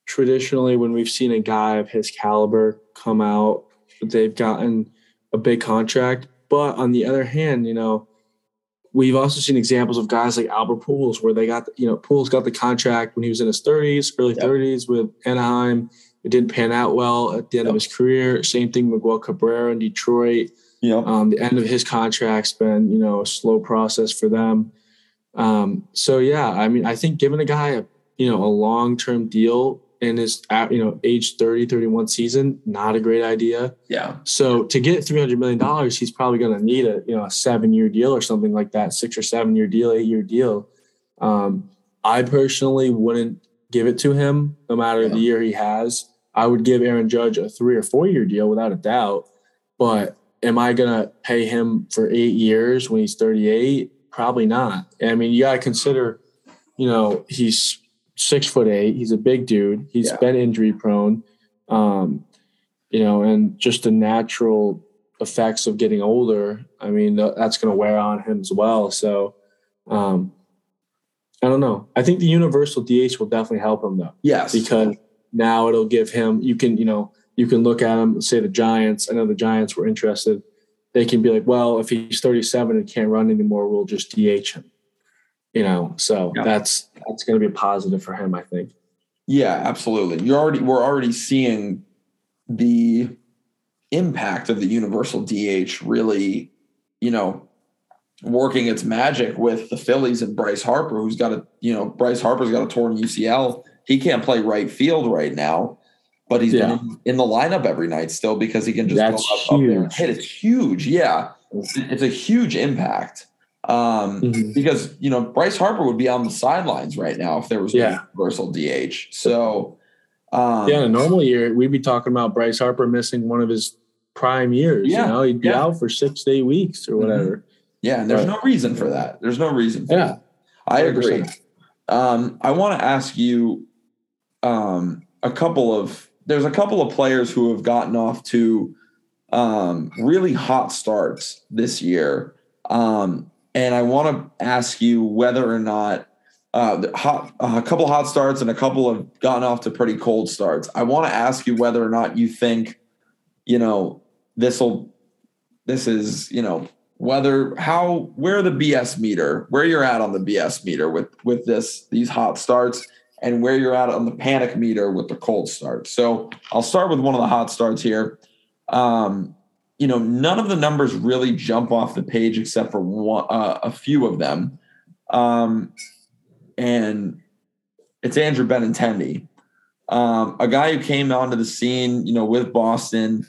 traditionally, when we've seen a guy of his caliber come out, they've gotten a big contract. But on the other hand, you know, we've also seen examples of guys like Albert Pujols, where they got, you know, Pujols got the contract when he was in his 30s, early Yep. 30s with Anaheim. It didn't pan out well at the end of his career. Same thing with Miguel Cabrera in Detroit. Know, Um, the end of his contract's been, you know, a slow process for them. Um, so yeah, I mean, I think giving a guy a, you know, a long-term deal in his, you know, age 30, 31 season, not a great idea. yeah. So to get $300 million, he's probably going to need a, you know, a seven year deal or something like that, six or seven year deal, eight year deal. Um, I personally wouldn't give it to him no matter Yeah. the year he has. I would give Aaron Judge a three or four year deal without a doubt. But am I going to pay him for eight years when he's 38? Probably not. I mean, you got to consider, you know, he's six foot eight. He's a big dude. He's Yeah. been injury prone. Um, you know, and just the natural effects of getting older. I mean, that's going to wear on him as well. So, um, I don't know. I think the universal DH will definitely help him though, Yes. because now it'll give him. You can, you know, you can look at him. Say the Giants. I know the Giants were interested. They can be like, well, if he's 37 and can't run anymore, we'll just DH him. You know, so Yeah. that's that's going to be a positive for him. I think. Yeah, absolutely. You're already we're already seeing the impact of the universal DH really, you know, working its magic with the Phillies and Bryce Harper, who's got a you know Bryce Harper's got a torn UCL. He can't play right field right now, but he's Yeah. been in, in the lineup every night still because he can just That's go up, up there and hit. It's huge. Yeah, it's a huge impact. Um, Mhm. because you know Bryce Harper would be on the sidelines right now if there was yeah. no universal DH. So um, Yeah, in a normal year, we'd be talking about Bryce Harper missing one of his prime years. Yeah, You know, he'd be yeah. out for six to eight weeks or whatever. Yeah, and there's Right. no reason for that. There's no reason for Yeah. that. I agree. 100%. Um, I want to ask you um, a couple of there's a couple of players who have gotten off to um, really hot starts this year. Um, and I want to ask you whether or not uh, hot, a couple hot starts and a couple have gotten off to pretty cold starts. I want to ask you whether or not you think, you know, this will, this is, you know, whether how where the BS meter, where you're at on the BS meter with with this these hot starts and where you're at on the panic meter with the cold starts. So I'll start with one of the hot starts here. Um, you know, none of the numbers really jump off the page except for one, uh, a few of them. Um, and it's Andrew Benintendi, um, a guy who came onto the scene, you know, with Boston,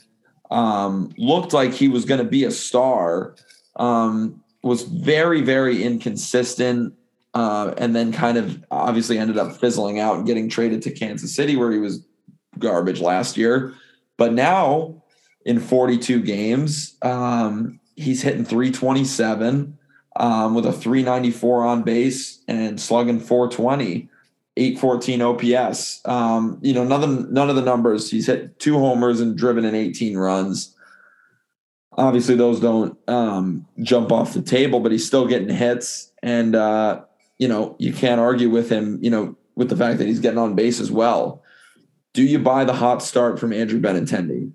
um, looked like he was going to be a star, um, was very, very inconsistent, uh, and then kind of obviously ended up fizzling out and getting traded to Kansas City, where he was garbage last year. But now, in 42 games, um, he's hitting 327 um, with a 394 on base and slugging 420. 814 OPS. Um, you know, none of, none of the numbers. He's hit two homers and driven in 18 runs. Obviously, those don't um, jump off the table, but he's still getting hits. And, uh, you know, you can't argue with him, you know, with the fact that he's getting on base as well. Do you buy the hot start from Andrew Benintendi?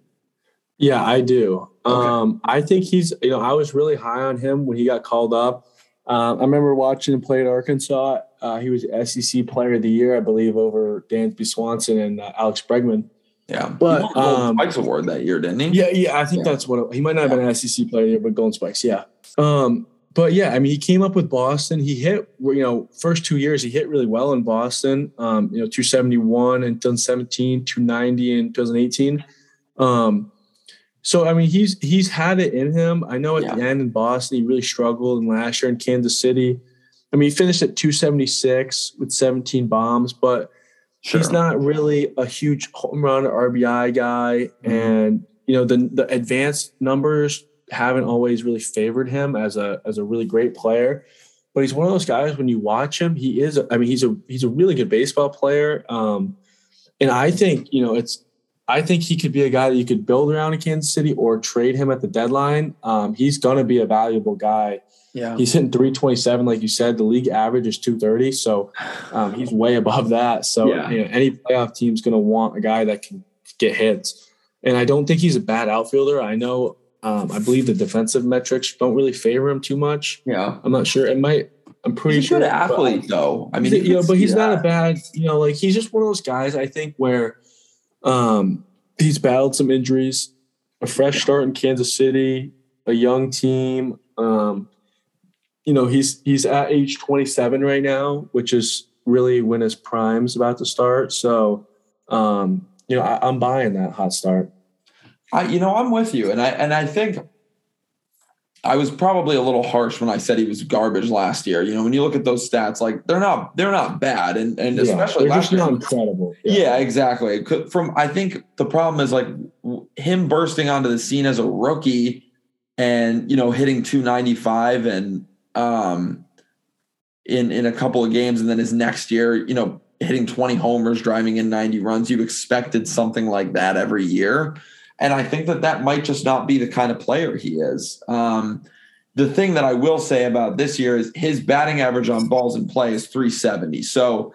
Yeah, I do. Okay. Um, I think he's, you know, I was really high on him when he got called up. Um, I remember watching him play at Arkansas. Uh, he was SEC Player of the Year, I believe, over Dansby Swanson and uh, Alex Bregman. Yeah. But, he won Golden um, Spikes Award that year, didn't he? Yeah, yeah, I think Yeah. that's what it, he might not have been an SEC Player of the Year, but Golden Spikes, yeah. Um, but yeah, I mean, he came up with Boston. He hit, you know, first two years he hit really well in Boston. Um, you know, 271 and 2017, 290 in 2018. Um, so I mean, he's he's had it in him. I know at the end in Boston he really struggled, and last year in Kansas City, I mean, he finished at 276 with 17 bombs, but Sure. he's not really a huge home run RBI guy, Mhm. and you know the the advanced numbers haven't always really favored him as a as a really great player. But he's one of those guys when you watch him, he is. I mean, he's a he's a really good baseball player, um, and I think you know it's. I think he could be a guy that you could build around in Kansas City or trade him at the deadline. Um, he's going to be a valuable guy. yeah. He's hitting 327, like you said. The league average is 230, so um, he's way above that. So Yeah. you know, any playoff team's going to want a guy that can get hits. And I don't think he's a bad outfielder. I know, um, I believe the defensive metrics don't really favor him too much. yeah. I'm not sure. It might. I'm pretty He's a sure. good but- athlete, though. I mean, He's you know, but he's not a bad. You know, like he's just one of those guys. I think where um, he's battled some injuries, a fresh start in Kansas City, a young team. Um, you know, he's he's at age 27 right now, which is really when his prime's about to start. So, um, you know, I, I'm buying that hot start. I, you know, I'm with you, and I and I think I was probably a little harsh when I said he was garbage last year. You know, when you look at those stats, like they're not they're not bad, and and especially yeah, they're last just year. not incredible. Yeah. exactly. From I think the problem is like him bursting onto the scene as a rookie, and you know hitting 295 and um in in a couple of games, and then his next year, you know, hitting 20 homers, driving in 90 runs. You expected something like that every year, and I think that that might just not be the kind of player he is. Um, the thing that I will say about this year is his batting average on balls in play is 370. So,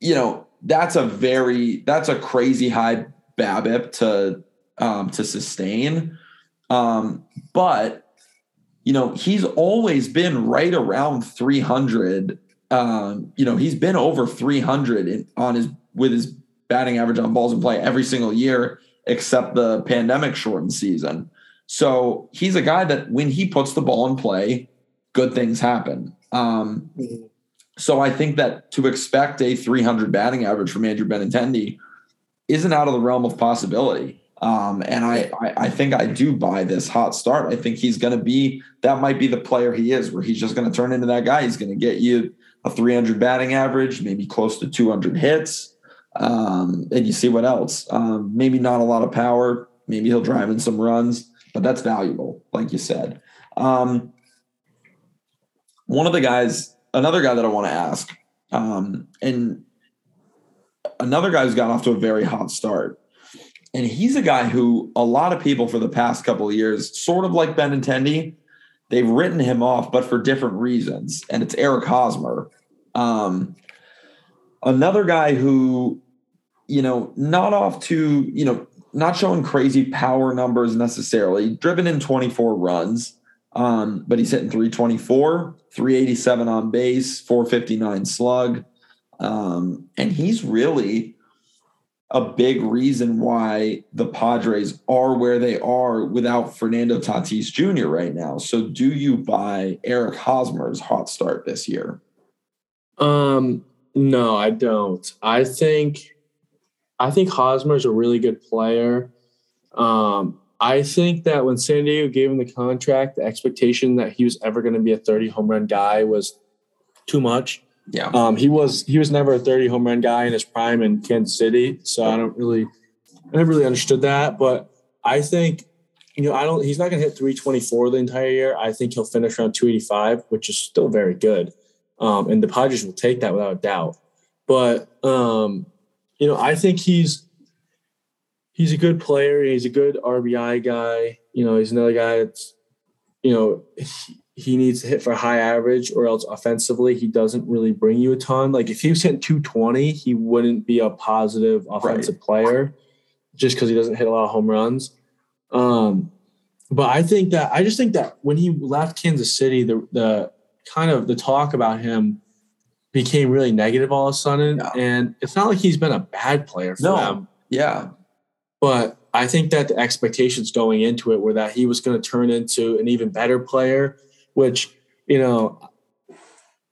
you know, that's a very that's a crazy high BABIP to um, to sustain. Um, but you know, he's always been right around 300. Um, you know, he's been over 300 in, on his with his batting average on balls in play every single year except the pandemic shortened season. So he's a guy that when he puts the ball in play, good things happen. Um, so I think that to expect a 300 batting average from Andrew Benintendi isn't out of the realm of possibility. Um, and I, I, I think I do buy this hot start. I think he's going to be that might be the player he is, where he's just going to turn into that guy. He's going to get you a 300 batting average, maybe close to 200 hits, um, and you see what else. Um, maybe not a lot of power, Maybe he'll drive in some runs, but that's valuable, like you said. Um, one of the guys, another guy that I want to ask, um, and another guy who's got off to a very hot start. And he's a guy who a lot of people for the past couple of years, sort of like Benintendi, they've written him off, but for different reasons. And it's Eric Hosmer. Um, another guy who, you know, not off to, you know, not showing crazy power numbers necessarily, driven in 24 runs, um, but he's hitting 324, 387 on base, 459 slug. Um, and he's really a big reason why the Padres are where they are without Fernando Tatis Jr. right now. So, do you buy Eric Hosmer's hot start this year? Um, no, I don't. I think, I think Hosmer is a really good player. Um, I think that when San Diego gave him the contract, the expectation that he was ever going to be a 30 home run guy was too much. Yeah. Um, he was he was never a 30 home run guy in his prime in Kansas City, so I don't really I never really understood that. But I think you know I don't he's not going to hit 324 the entire year. I think he'll finish around 285, which is still very good. Um, and the Padres will take that without a doubt. But um, you know I think he's he's a good player. He's a good RBI guy. You know he's another guy that's you know he needs to hit for a high average or else offensively he doesn't really bring you a ton. Like if he was hitting 220, he wouldn't be a positive offensive right. player just because he doesn't hit a lot of home runs. Um, but I think that I just think that when he left Kansas City, the the kind of the talk about him became really negative all of a sudden. Yeah. And it's not like he's been a bad player for no. them. Yeah. But I think that the expectations going into it were that he was going to turn into an even better player which you know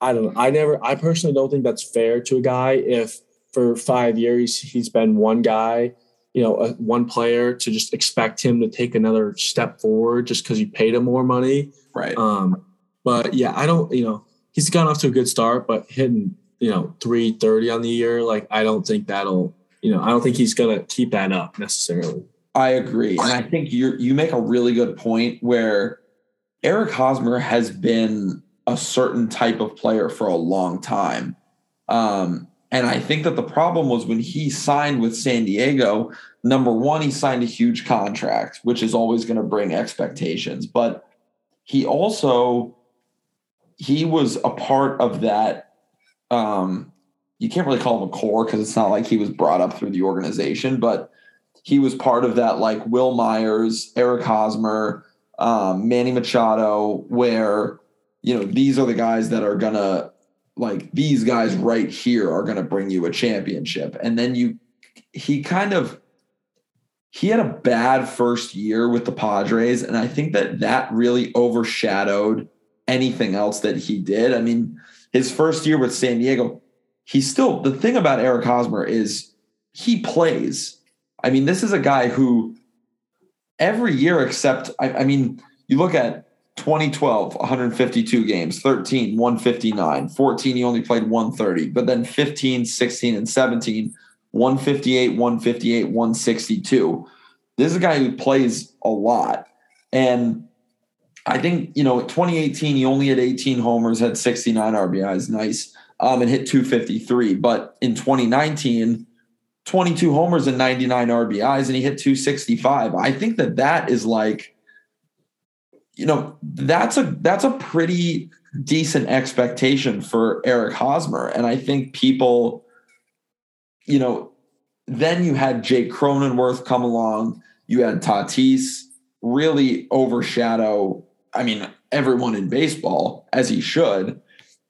I don't know. I never I personally don't think that's fair to a guy if for five years he's been one guy, you know, a, one player to just expect him to take another step forward just because you paid him more money. Right. Um, but yeah, I don't, you know, he's gone off to a good start, but hitting, you know, 330 on the year, like I don't think that'll, you know, I don't think he's gonna keep that up necessarily. I agree. And I think you you make a really good point where Eric Hosmer has been a certain type of player for a long time. Um, and I think that the problem was when he signed with San Diego, number one, he signed a huge contract, which is always going to bring expectations. But he also he was a part of that. Um, you can't really call him a core because it's not like he was brought up through the organization, but he was part of that like Wil Myers, Eric Hosmer, um, Manny Machado, where you know these are the guys that are gonna like these guys right here are gonna bring you a championship, and then you he kind of he had a bad first year with the Padres, and I think that that really overshadowed anything else that he did. I mean, his first year with San Diego, he still the thing about Eric Hosmer is he plays. I mean, this is a guy who every year except I, I mean, you look at 2012, 152 games, 13, 159, 14, he only played 130, but then 15, 16, and 17, 158, 158, 162. This is a guy who plays a lot. And I think, you know, 2018, he only had 18 homers, had 69 RBIs, nice, um, and hit 253. But in 2019, 22 homers and 99 RBIs, and he hit 265. I think that that is like, you know, that's a that's a pretty decent expectation for Eric Hosmer, and I think people, you know, then you had Jake Cronenworth come along, you had Tatis really overshadow. I mean, everyone in baseball as he should,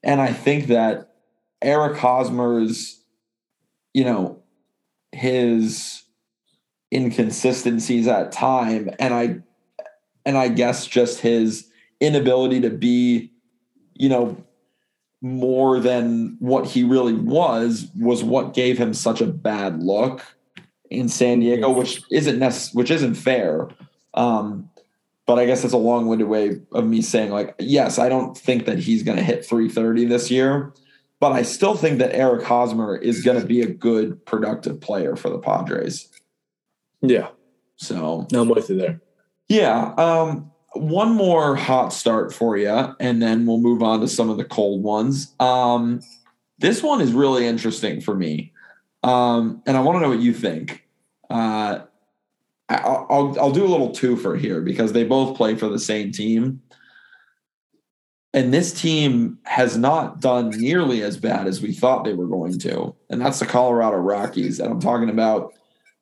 and I think that Eric Hosmer's, you know, his inconsistencies at time and I and I guess just his inability to be, you know, more than what he really was was what gave him such a bad look in San Diego, which isn't necess- which isn't fair. Um, but I guess it's a long-winded way of me saying like, yes, I don't think that he's going to hit 330 this year. But I still think that Eric Hosmer is going to be a good, productive player for the Padres. Yeah. So No, I'm with you there. yeah, um, one more hot start for you, and then we'll move on to some of the cold ones. Um, this one is really interesting for me, um, and I want to know what you think. Uh, I'll, I'll I'll do a little twofer here because they both play for the same team, and this team has not done nearly as bad as we thought they were going to, and that's the Colorado Rockies. And I'm talking about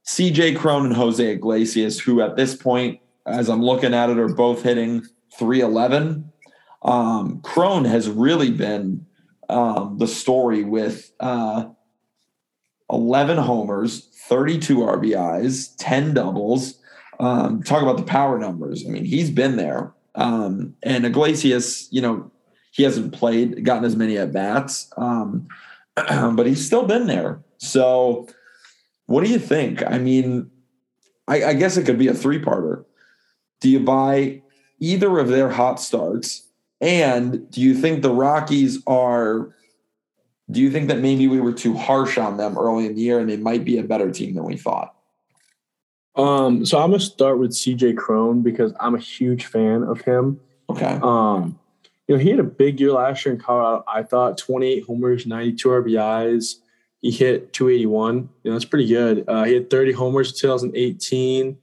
CJ Cron and Jose Iglesias, who at this point, as I'm looking at it, are both hitting 311. Um, Cron has really been um, the story with uh, 11 homers, 32 RBIs, 10 doubles. Um, talk about the power numbers. I mean, he's been there. Um, and Iglesias, you know, he hasn't played, gotten as many at bats, um, but he's still been there. So, what do you think? I mean, I, I guess it could be a three parter. Do you buy either of their hot starts? And do you think the Rockies are, do you think that maybe we were too harsh on them early in the year and they might be a better team than we thought? Um, so I'm gonna start with CJ Cron because I'm a huge fan of him. Okay. Um, you know, he had a big year last year in Colorado. I thought 28 homers, 92 RBIs. He hit 281. You know, that's pretty good. Uh, he had 30 homers in 2018.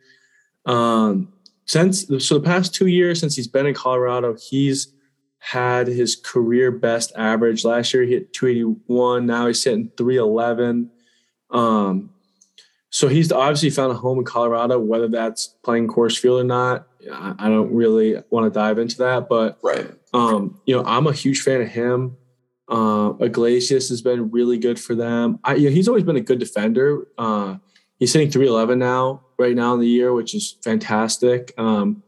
Um, since so the past two years since he's been in Colorado, he's had his career best average. Last year he hit 281. Now he's hitting 311. Um, so he's obviously found a home in Colorado, whether that's playing Coors Field or not. I don't really want to dive into that, but Right. um, you know, I'm a huge fan of him. Uh, Iglesias has been really good for them. I, you know, he's always been a good defender. Uh, he's hitting 311 now, right now in the year, which is fantastic. Um,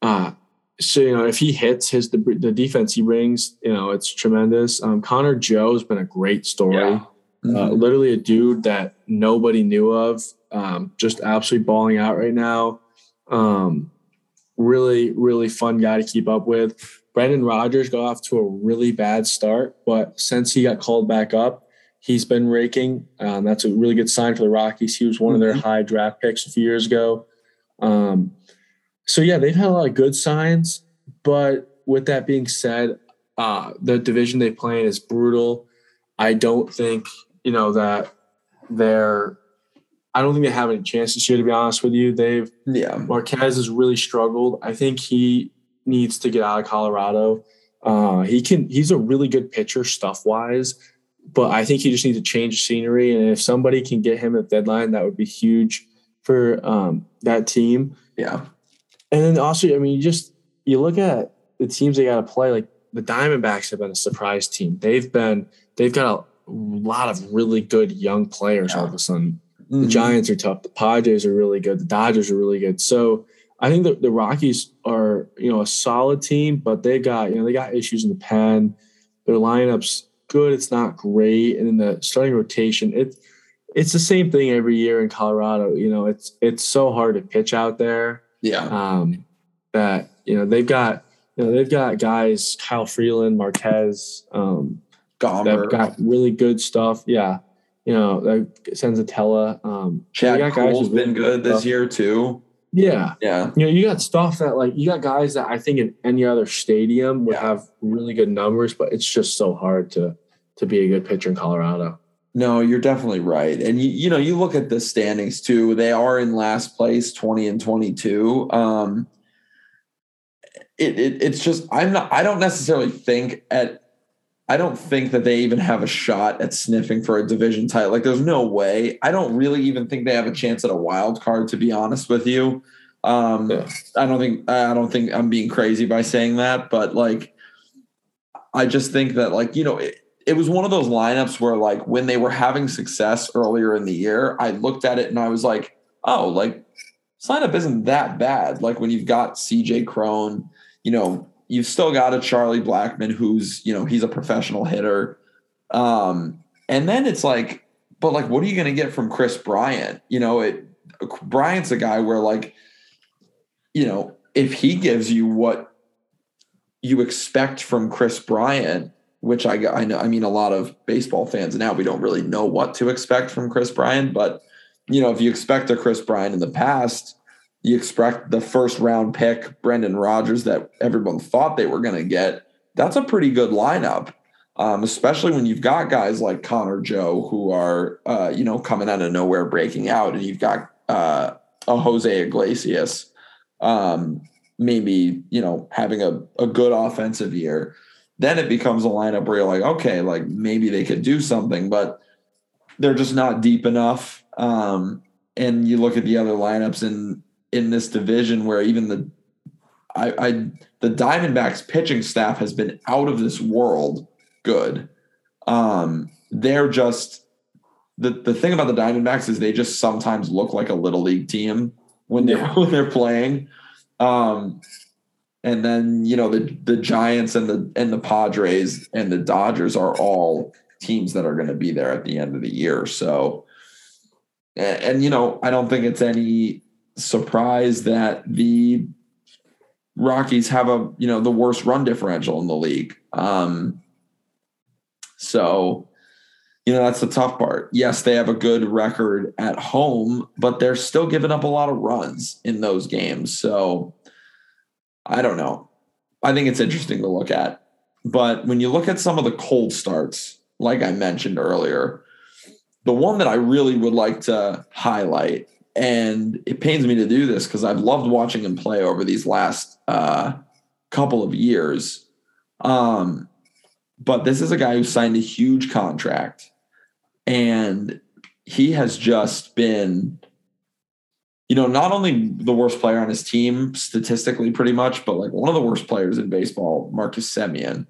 uh, so you know, if he hits his the, the defense he brings, you know, it's tremendous. Um, Connor Joe has been a great story. Yeah. Mm-hmm. Uh, literally a dude that nobody knew of, um, just absolutely balling out right now. Um, really, really fun guy to keep up with. Brendan Rodgers got off to a really bad start, but since he got called back up, he's been raking. Um, that's a really good sign for the Rockies. He was one of their high draft picks a few years ago. Um, so yeah, they've had a lot of good signs, but with that being said, uh, the division they play in is brutal. I don't think you know that they're. I don't think they have any chance this year. To be honest with you, they've yeah. Marquez has really struggled. I think he needs to get out of Colorado. Uh, he can. He's a really good pitcher, stuff wise, but I think he just needs to change scenery. And if somebody can get him at deadline, that would be huge for um, that team. Yeah. And then also, I mean, you just you look at the teams they got to play. Like the Diamondbacks have been a surprise team. They've been they've got a lot of really good young players all of a sudden. The Mhm. Giants are tough. The Padres are really good. The Dodgers are really good. So I think the, the Rockies are, you know, a solid team, but they got, you know, they got issues in the pen. Their lineup's good. It's not great. And in the starting rotation, it's it's the same thing every year in Colorado. You know, it's it's so hard to pitch out there. Yeah. Um, that, you know, they've got, you know, they've got guys, Kyle Freeland, Marquez, um, Gomber. that got really good stuff. Yeah. You know, like Senzatela. Um, Chad they got guys Kuhl's with really been good this stuff. year too. Yeah. Yeah. You know, you got stuff that like you got guys that I think in any other stadium would Yeah. have really good numbers, but it's just so hard to to be a good pitcher in Colorado. No, you're definitely right. And you, you know, you look at the standings too. They are in last place, 20 and 22. Um it, it it's just I'm not I don't necessarily think at I don't think that they even have a shot at sniffing for a division title. Like there's no way. I don't really even think they have a chance at a wild card to be honest with you. Um Yeah. I don't think I don't think I'm being crazy by saying that, but like I just think that like, you know, it, it was one of those lineups where like when they were having success earlier in the year, I looked at it and I was like, oh, like this lineup isn't that bad. Like when you've got CJ Cron, you know, you've still got a Charlie Blackmon who's, you know, he's a professional hitter. Um, and then it's like, but like, what are you going to get from Kris Bryant? You know, it Bryant's a guy where like, you know, if he gives you what you expect from Kris Bryant, which I I know I mean a lot of baseball fans now we don't really know what to expect from Kris Bryant, but you know, if you expect a Kris Bryant in the past, you expect the first round pick, Brendan Rodgers, that everyone thought they were going to get. That's a pretty good lineup, um, especially when you've got guys like Connor Joe who are, uh, you know, coming out of nowhere, breaking out, and you've got uh, a Jose Iglesias, um, maybe you know having a, a good offensive year. Then it becomes a lineup where you're like, okay, like maybe they could do something, but they're just not deep enough. Um, and you look at the other lineups in in this division where even the I, I the Diamondbacks pitching staff has been out of this world good. Um, they're just the the thing about the Diamondbacks is they just sometimes look like a little league team when they're when they're playing. Um, and then you know the the Giants and the and the Padres and the Dodgers are all teams that are going to be there at the end of the year. So, and, and you know, I don't think it's any surprise that the Rockies have a you know the worst run differential in the league. Um, so, you know that's the tough part. Yes, they have a good record at home, but they're still giving up a lot of runs in those games. So, I don't know. I think it's interesting to look at. But when you look at some of the cold starts, like I mentioned earlier, the one that I really would like to highlight, and it pains me to do this because I've loved watching him play over these last uh, couple of years. Um, but this is a guy who signed a huge contract, and he has just been, you know, not only the worst player on his team statistically, pretty much, but like one of the worst players in baseball, Marcus Semien.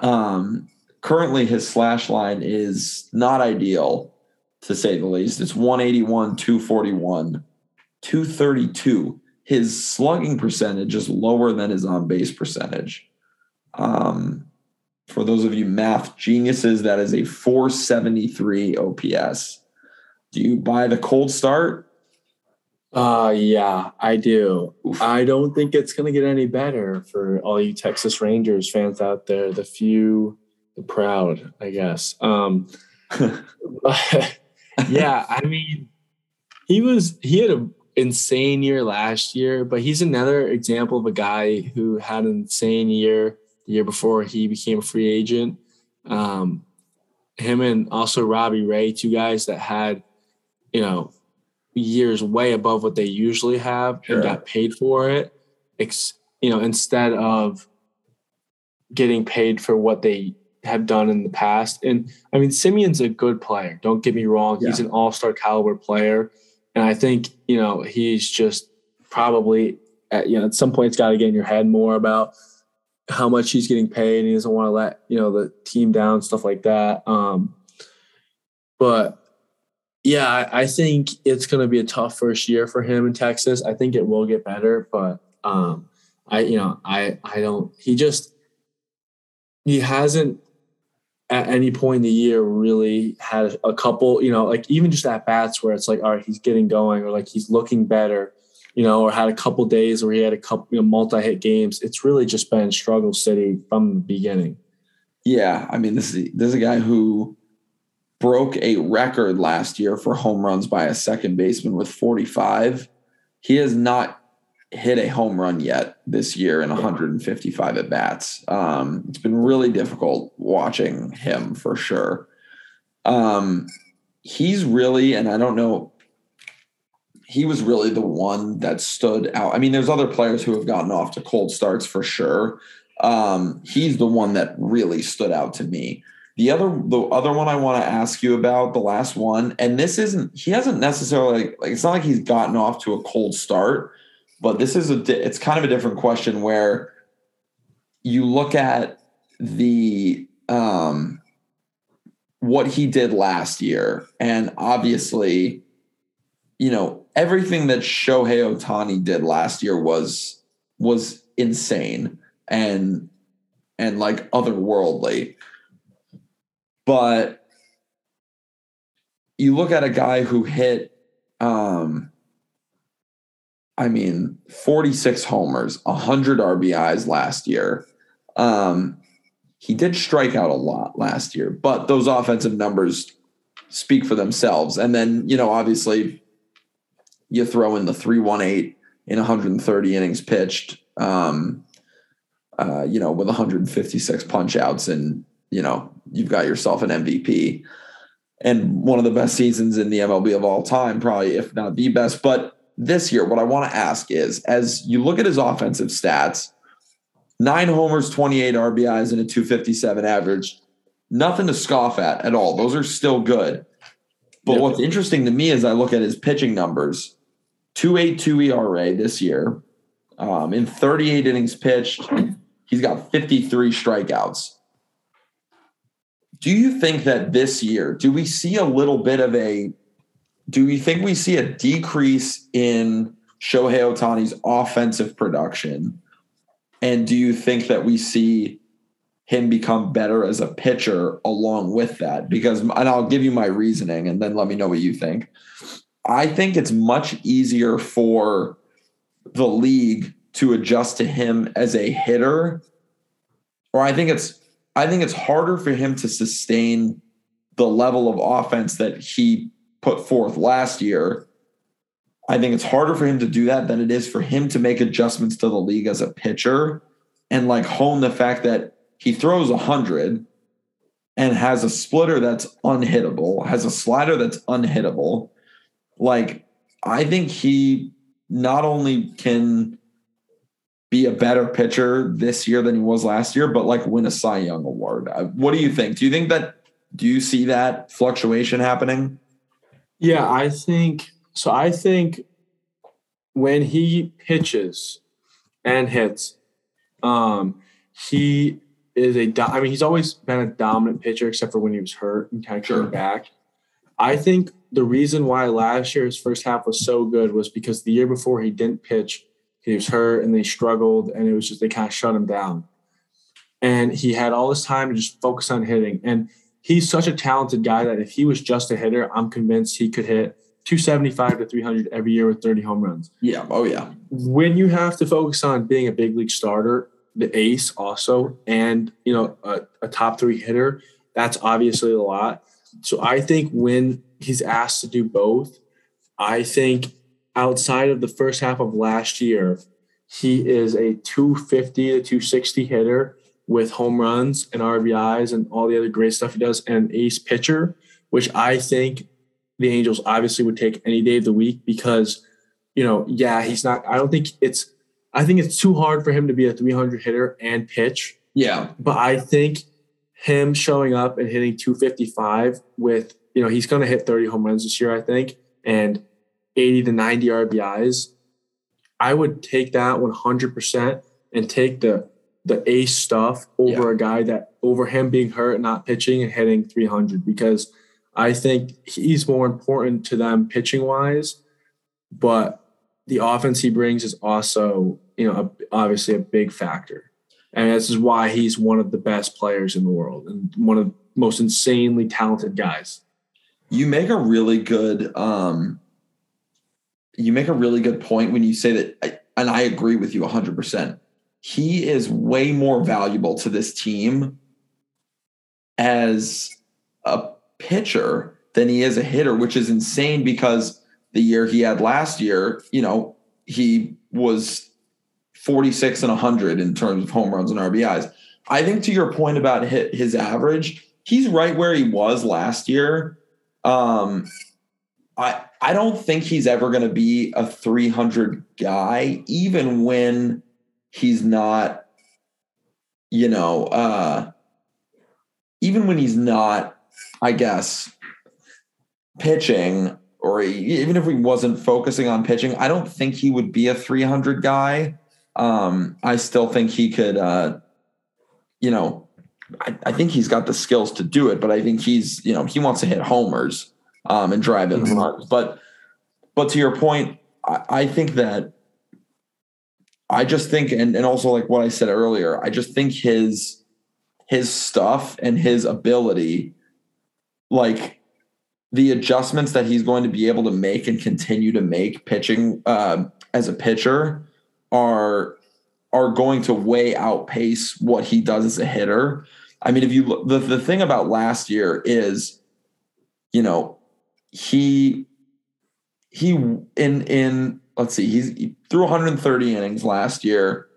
Um, currently his slash line is not ideal to say the least. It's 181, 241, 232. His slugging percentage is lower than his on base percentage. Um, for those of you math geniuses, that is a 473 OPS. Do you buy the cold start? Uh yeah, I do. I don't think it's gonna get any better for all you Texas Rangers fans out there. The few the proud, I guess. Um, yeah, I mean, he was he had an insane year last year, but he's another example of a guy who had an insane year the year before he became a free agent. Um, him and also Robbie Ray, two guys that had, you know, years way above what they usually have sure. and got paid for it. Ex, you know, instead of getting paid for what they have done in the past. And I mean, Semien's a good player. Don't get me wrong; yeah. he's an all-star caliber player, and I think you know he's just probably at you know at some point it's got to get in your head more about how much he's getting paid, and he doesn't want to let you know the team down, stuff like that. Um, but yeah, I, think it's going to be a tough first year for him in Texas. I think it will get better, but um, I you know I I don't. He just he hasn't at any point in the year really had a couple, you know, like even just at bats where it's like, all right, he's getting going or like he's looking better, you know, or had a couple days where he had a couple, you know, multi hit games. It's really just been struggle city from the beginning. Yeah. I mean, this is, this is a guy who broke a record last year for home runs by a second baseman with 45. He has not hit a home run yet this year in 155 at bats. Um, it's been really difficult watching him for sure. Um, he's really, and I don't know, he was really the one that stood out. I mean, there's other players who have gotten off to cold starts for sure. Um, he's the one that really stood out to me. The other, the other one I want to ask you about, the last one, and this isn't, he hasn't necessarily like, like it's not like he's gotten off to a cold start, but this is a it's kind of a different question where you look at the um what he did last year and obviously you know everything that Shohei Ohtani did last year was was insane and and like otherworldly but you look at a guy who hit um I mean, 46 homers, 100 RBIs last year. Um, he did strike out a lot last year, but those offensive numbers speak for themselves. And then, you know, obviously you throw in the 318 in 130 innings pitched, um, uh, you know, with 156 punch outs and, you know, you've got yourself an MVP and one of the best seasons in the MLB of all time, probably, if not the best. But this year, what I want to ask is as you look at his offensive stats, nine homers, 28 RBIs, and a 257 average, nothing to scoff at at all. Those are still good. But yep. what's interesting to me is I look at his pitching numbers 282 ERA this year. Um, in 38 innings pitched, he's got 53 strikeouts. Do you think that this year, do we see a little bit of a, do you think we see a decrease in Shohei Ohtani's offensive production? And do you think that we see him become better as a pitcher along with that? Because, and I'll give you my reasoning and then let me know what you think. I think it's much easier for the league to adjust to him as a hitter, or I think it's I think it's harder for him to sustain the level of offense that he put forth last year. I think it's harder for him to do that than it is for him to make adjustments to the league as a pitcher and like hone the fact that he throws 100 and has a splitter that's unhittable, has a slider that's unhittable. Like, I think he not only can be a better pitcher this year than he was last year, but like win a Cy Young award. Uh, what do you think? Do you think that, do you see that fluctuation happening? Yeah, I think so. I think when he pitches and hits, um, he is a. Do- I mean, he's always been a dominant pitcher, except for when he was hurt and kind of sure. came back. I think the reason why last year's first half was so good was because the year before he didn't pitch he was hurt and they struggled, and it was just they kind of shut him down. And he had all this time to just focus on hitting. And he's such a talented guy that if he was just a hitter, I'm convinced he could hit 275 to 300 every year with 30 home runs. Yeah. Oh, yeah. When you have to focus on being a big league starter, the ace also, and you know a, a top three hitter, that's obviously a lot. So I think when he's asked to do both, I think outside of the first half of last year, he is a 250 to 260 hitter with home runs and RBIs and all the other great stuff he does, and an ace pitcher, which I think the Angels obviously would take any day of the week because, you know, yeah, he's not, I don't think it's, I think it's too hard for him to be a 300 hitter and pitch. Yeah. But I think him showing up and hitting 255 with, you know, he's going to hit 30 home runs this year, I think. And 80 to 90 RBIs, I would take that 100% and take the the ace stuff over yeah. a guy that over him being hurt, not pitching and hitting 300 because I think he's more important to them pitching wise, but the offense he brings is also, you know, a, obviously a big factor. And this is why he's one of the best players in the world and one of the most insanely talented guys. You make a really good um you make a really good point when you say that, and I agree with you 100%. He is way more valuable to this team as a pitcher than he is a hitter, which is insane because the year he had last year, you know, he was 46 and 100 in terms of home runs and RBIs. I think to your point about his average, he's right where he was last year. Um, I I don't think he's ever going to be a 300 guy, even when he's not, you know, uh, even when he's not, I guess, pitching, or even if he wasn't focusing on pitching, I don't think he would be a 300 guy. Um, I still think he could, uh, you know, I, I think he's got the skills to do it, but I think he's, you know, he wants to hit homers um, and drive in mm-hmm. runs. But but to your point, I, I think that I just think and, and also like what I said earlier, I just think his his stuff and his ability, like the adjustments that he's going to be able to make and continue to make pitching uh, as a pitcher are are going to way outpace what he does as a hitter. I mean, if you look, the the thing about last year is, you know, he he in in let's see, he's he threw 130 innings last year,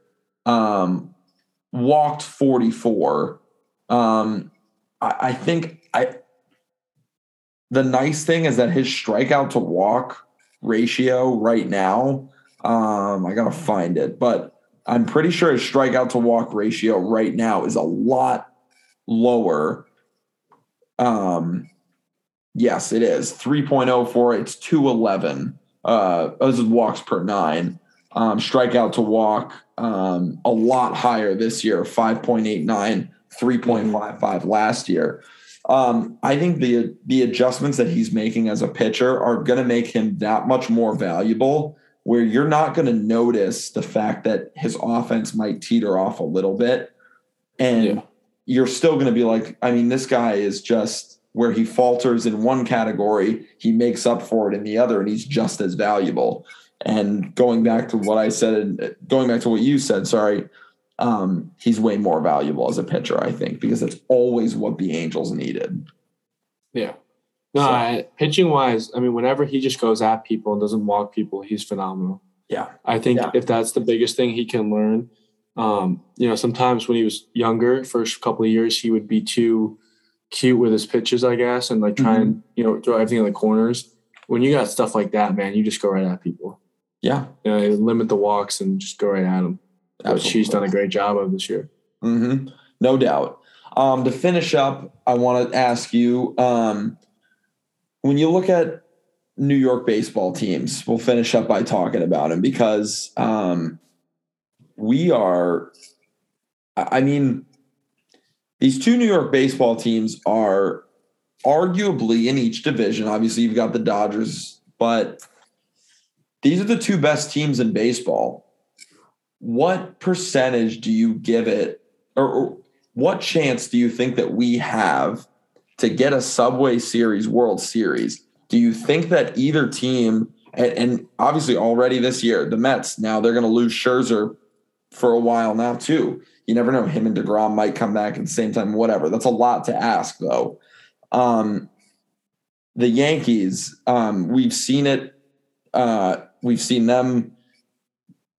um, walked 44. Um, I, I think I the nice thing is that his strikeout to walk ratio right now, um, I gotta find it, but I'm pretty sure his strikeout to walk ratio right now is a lot lower. Um, yes, it is 3.04. It's 211. Uh, this is walks per nine. Um, strikeout to walk um, a lot higher this year 5.89, 3.55 last year. Um, I think the the adjustments that he's making as a pitcher are going to make him that much more valuable. Where you're not going to notice the fact that his offense might teeter off a little bit, and yeah. you're still going to be like, I mean, this guy is just where he falters in one category, he makes up for it in the other, and he's just as valuable. And going back to what I said, going back to what you said, sorry, um, he's way more valuable as a pitcher, I think, because that's always what the Angels needed. Yeah. No, so. I, pitching wise, I mean, whenever he just goes at people and doesn't walk people, he's phenomenal. Yeah. I think yeah. if that's the biggest thing he can learn, um, you know, sometimes when he was younger, first couple of years, he would be too cute with his pitches, I guess, and like try mm-hmm. and, you know, throw everything in the corners. When you got stuff like that, man, you just go right at people. Yeah. You know, limit the walks and just go right at them. Absolutely. She's done a great job of this year. Mm-hmm. No doubt. Um, to finish up, I want to ask you um, when you look at New York baseball teams, we'll finish up by talking about them because um, we are, I mean, these two New York baseball teams are arguably in each division. Obviously, you've got the Dodgers, but these are the two best teams in baseball. What percentage do you give it, or, or what chance do you think that we have to get a Subway Series World Series? Do you think that either team, and, and obviously already this year, the Mets, now they're going to lose Scherzer for a while now, too. You never know. Him and DeGrom might come back at the same time, whatever. That's a lot to ask, though. Um, the Yankees, um, we've seen it. Uh, we've seen them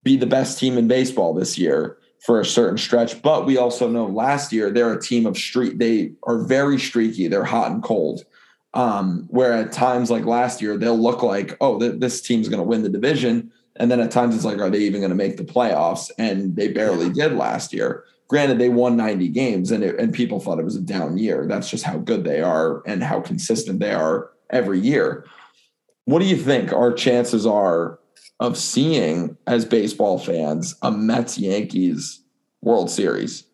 be the best team in baseball this year for a certain stretch. But we also know last year they're a team of street. They are very streaky. They're hot and cold. Um, where at times like last year, they'll look like, oh, th- this team's going to win the division. And then at times it's like, are they even going to make the playoffs? And they barely did last year. Granted, they won 90 games and, it, and people thought it was a down year. That's just how good they are and how consistent they are every year. What do you think our chances are of seeing, as baseball fans, a Mets Yankees World Series?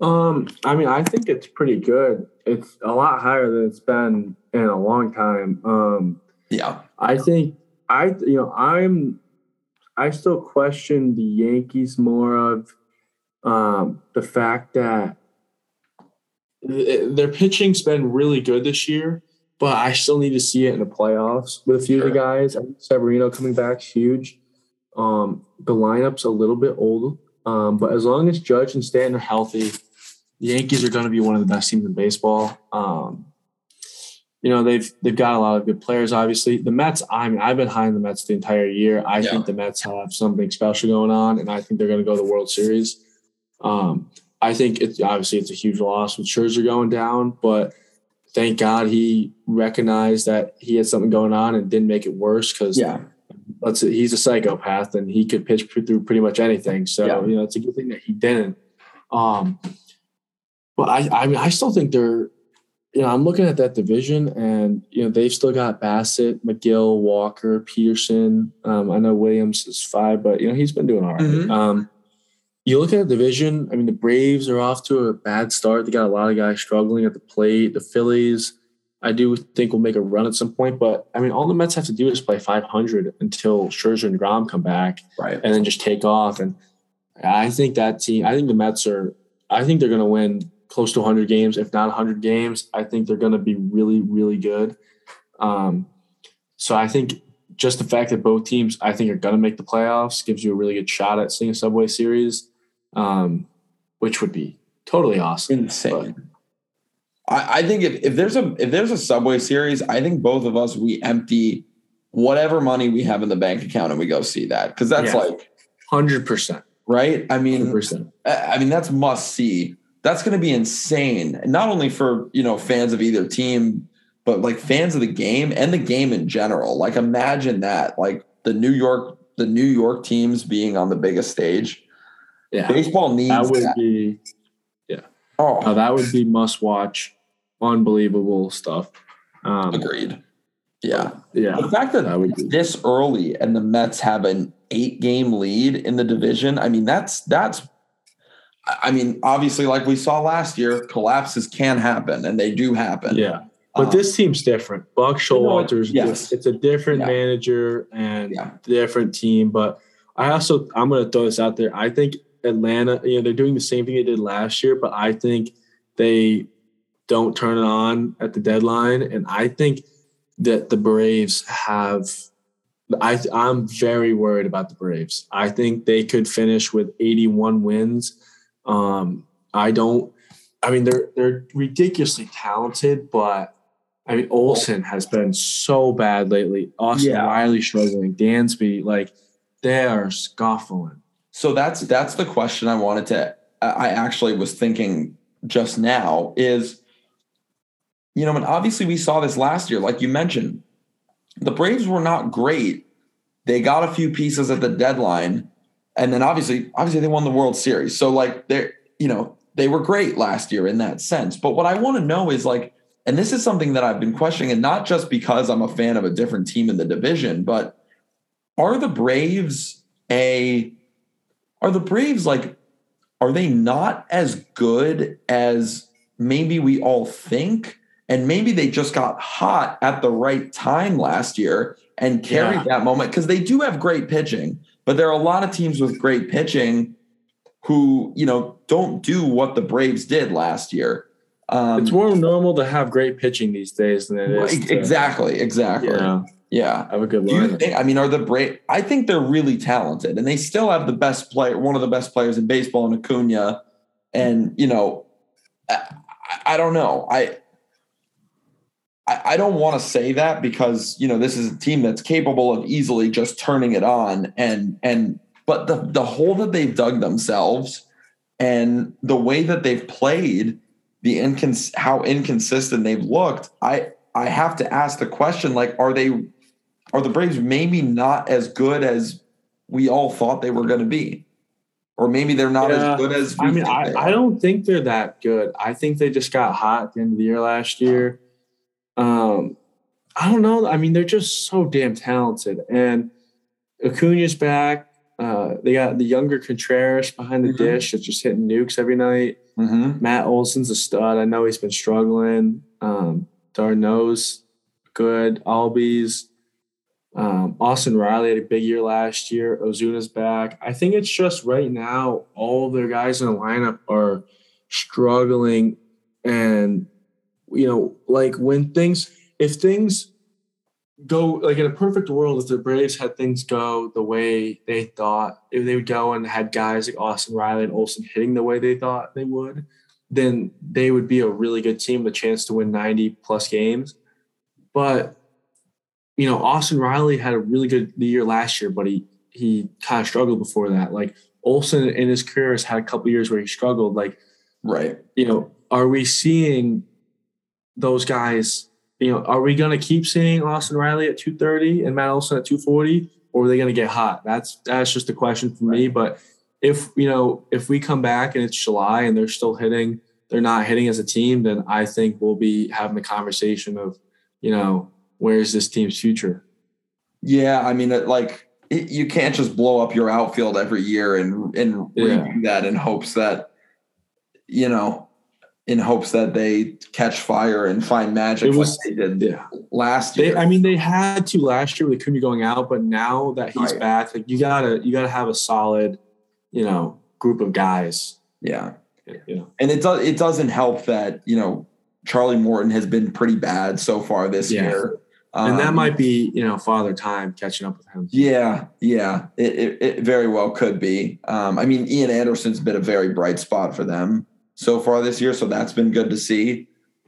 Um, I mean, I think it's pretty good. It's a lot higher than it's been in a long time. Um, yeah, I think I you know I'm I still question the Yankees more of um, the fact that their pitching's been really good this year, but I still need to see it in the playoffs with a few sure. of the guys. Severino coming back huge. Um, the lineup's a little bit old, um, but as long as Judge and Stanton are healthy, the Yankees are going to be one of the best teams in baseball. Um, you know they've they've got a lot of good players. Obviously, the Mets. I mean, I've been high on the Mets the entire year. I yeah. think the Mets have something special going on, and I think they're going to go to the World Series. Um, I think it's obviously it's a huge loss with Scherzer going down, but thank God he recognized that he had something going on and didn't make it worse. Because yeah, let's he's a psychopath and he could pitch through pretty much anything. So yeah. you know it's a good thing that he didn't. Um, but I I mean I still think they're you know, I'm looking at that division, and you know they've still got Bassitt, Megill, Walker, Peterson. Um, I know Williams is five, but you know he's been doing all right. mm-hmm. um, you look at the division. I mean, the Braves are off to a bad start. They got a lot of guys struggling at the plate. The Phillies, I do think will make a run at some point, but I mean, all the Mets have to do is play 500 until Scherzer and Grom come back, right, and then just take off. And I think that team. I think the Mets are. I think they're going to win close to 100 games, if not 100 games. I think they're going to be really, really good. Um, so I think just the fact that both teams, I think, are going to make the playoffs gives you a really good shot at seeing a Subway Series, um, which would be totally awesome. Insane. I, I think if, if there's a if there's a Subway series, I think both of us we empty whatever money we have in the bank account and we go see that because that's Yeah. like Hundred percent. right. I mean, Hundred percent. I I mean, that's must see. That's going to be insane, not only for you know fans of either team, but like fans of the game and the game in general. Like, imagine that, like the New York, the New York teams being on the biggest stage. Yeah. Baseball needs That would that. be Oh, no, that would be must watch. Unbelievable stuff. Um, agreed. Yeah, yeah. the fact that, That this early and the Mets have an eight-game lead in the division. I mean, that's that's. I mean, obviously, like we saw last year, collapses can happen, and they do happen. Yeah. But Um, this seems different. Buck Showalter Showalter's yes. it's a different Yeah. manager and Yeah. different team. But I also I'm gonna throw this out there. I think Atlanta, you know, they're doing the same thing they did last year, but I think they don't turn it on at the deadline. And I think that the Braves have I I'm very worried about the Braves. I think they could finish with 81 wins. Um, I don't I mean they're they're ridiculously talented, but I mean Olson has been so bad lately. Austin Yeah. Riley struggling, Dansby, like they are scuffling. So that's that's the question I wanted to. I actually was thinking just now is, you know, and obviously we saw this last year, like you mentioned, the Braves were not great. They got a few pieces at the deadline, and then obviously, obviously they won the World Series. So like they're, you know, they were great last year in that sense. But what I want to know is like, and this is something that I've been questioning, and not just because I'm a fan of a different team in the division, but are the Braves a are the Braves like are they not as good as maybe we all think? And maybe they just got hot at the right time last year and carried Yeah. that moment because they do have great pitching, but there are a lot of teams with great pitching who, you know, don't do what the Braves did last year. Um, It's more normal to have great pitching these days than it is. to, exactly, exactly. Know, Yeah. have a good line. think? I mean, are the Braves? I think they're really talented, and they still have the best player, one of the best players in baseball, in Acuna. And you know, I, I don't know. I I, I don't want to say that because you know this is a team that's capable of easily just turning it on, and and but the the hole that they've dug themselves, and the way that they've played, the incons how inconsistent they've looked. I I have to ask the question: like, are they are the Braves maybe not as good as we all thought they were going to be? Or maybe they're not Yeah. as good as we I mean, I, I don't think they're that good. I think they just got hot at the end of the year last year. Um, I don't know. I mean, they're just so damn talented. And Acuna's back. Uh, they got the younger Contreras behind the Mhm. dish that's just hitting nukes every night. Mhm. Matt Olson's a stud. I know he's been struggling. Um, d'Arnaud's good. Albies. Um, Austin Riley had a big year last year. Ozuna's back. I think it's just right now, all their guys in the lineup are struggling. And, you know, like when things, if things go, like in a perfect world, if the Braves had things go the way they thought, if they would go and had guys like Austin Riley and Olson hitting the way they thought they would, then they would be a really good team with a chance to win 90 plus games. But you know, Austin Riley had a really good year last year, but he he kind of struggled before that. Like Olson in his career has had a couple years where he struggled. Like, Right. you know, are we seeing those guys? You know, are we going to keep seeing Austin Riley at 230 and Matt Olson at 240, or are they going to get hot? That's that's just a question for me. But if you know, if we come back and it's July and they're still hitting, they're not hitting as a team, then I think we'll be having the conversation of, you know, where's this team's future? Yeah, I mean, it, like it, you can't just blow up your outfield every year and and Yeah. redo that in hopes that you know, in hopes that they catch fire and find magic It was- like they did Yeah. last They, year. I mean, they had to last year with Acuna going out, but now that he's Right. back, like you gotta you gotta have a solid, you know, group of guys. yeah, You know, and it does it doesn't help that you know Charlie Morton has been pretty bad so far this Yeah. year, and that Um, might be you know father time catching up with him. Yeah, yeah, it, it, it very well could be. Um, I mean, Ian Anderson's been a very bright spot for them so far this year, so that's been good to see.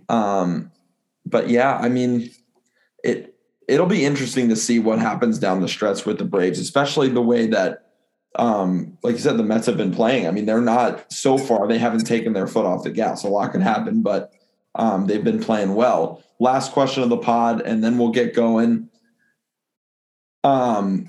Um, but yeah, I mean, it it'll be interesting to see what happens down the stretch with the Braves, especially the way that, um, like you said, the Mets have been playing. I mean, they're not so far; they haven't taken their foot off the gas. A lot can happen, but um, they've been playing well. Last question of the pod, and then we'll get going. Um,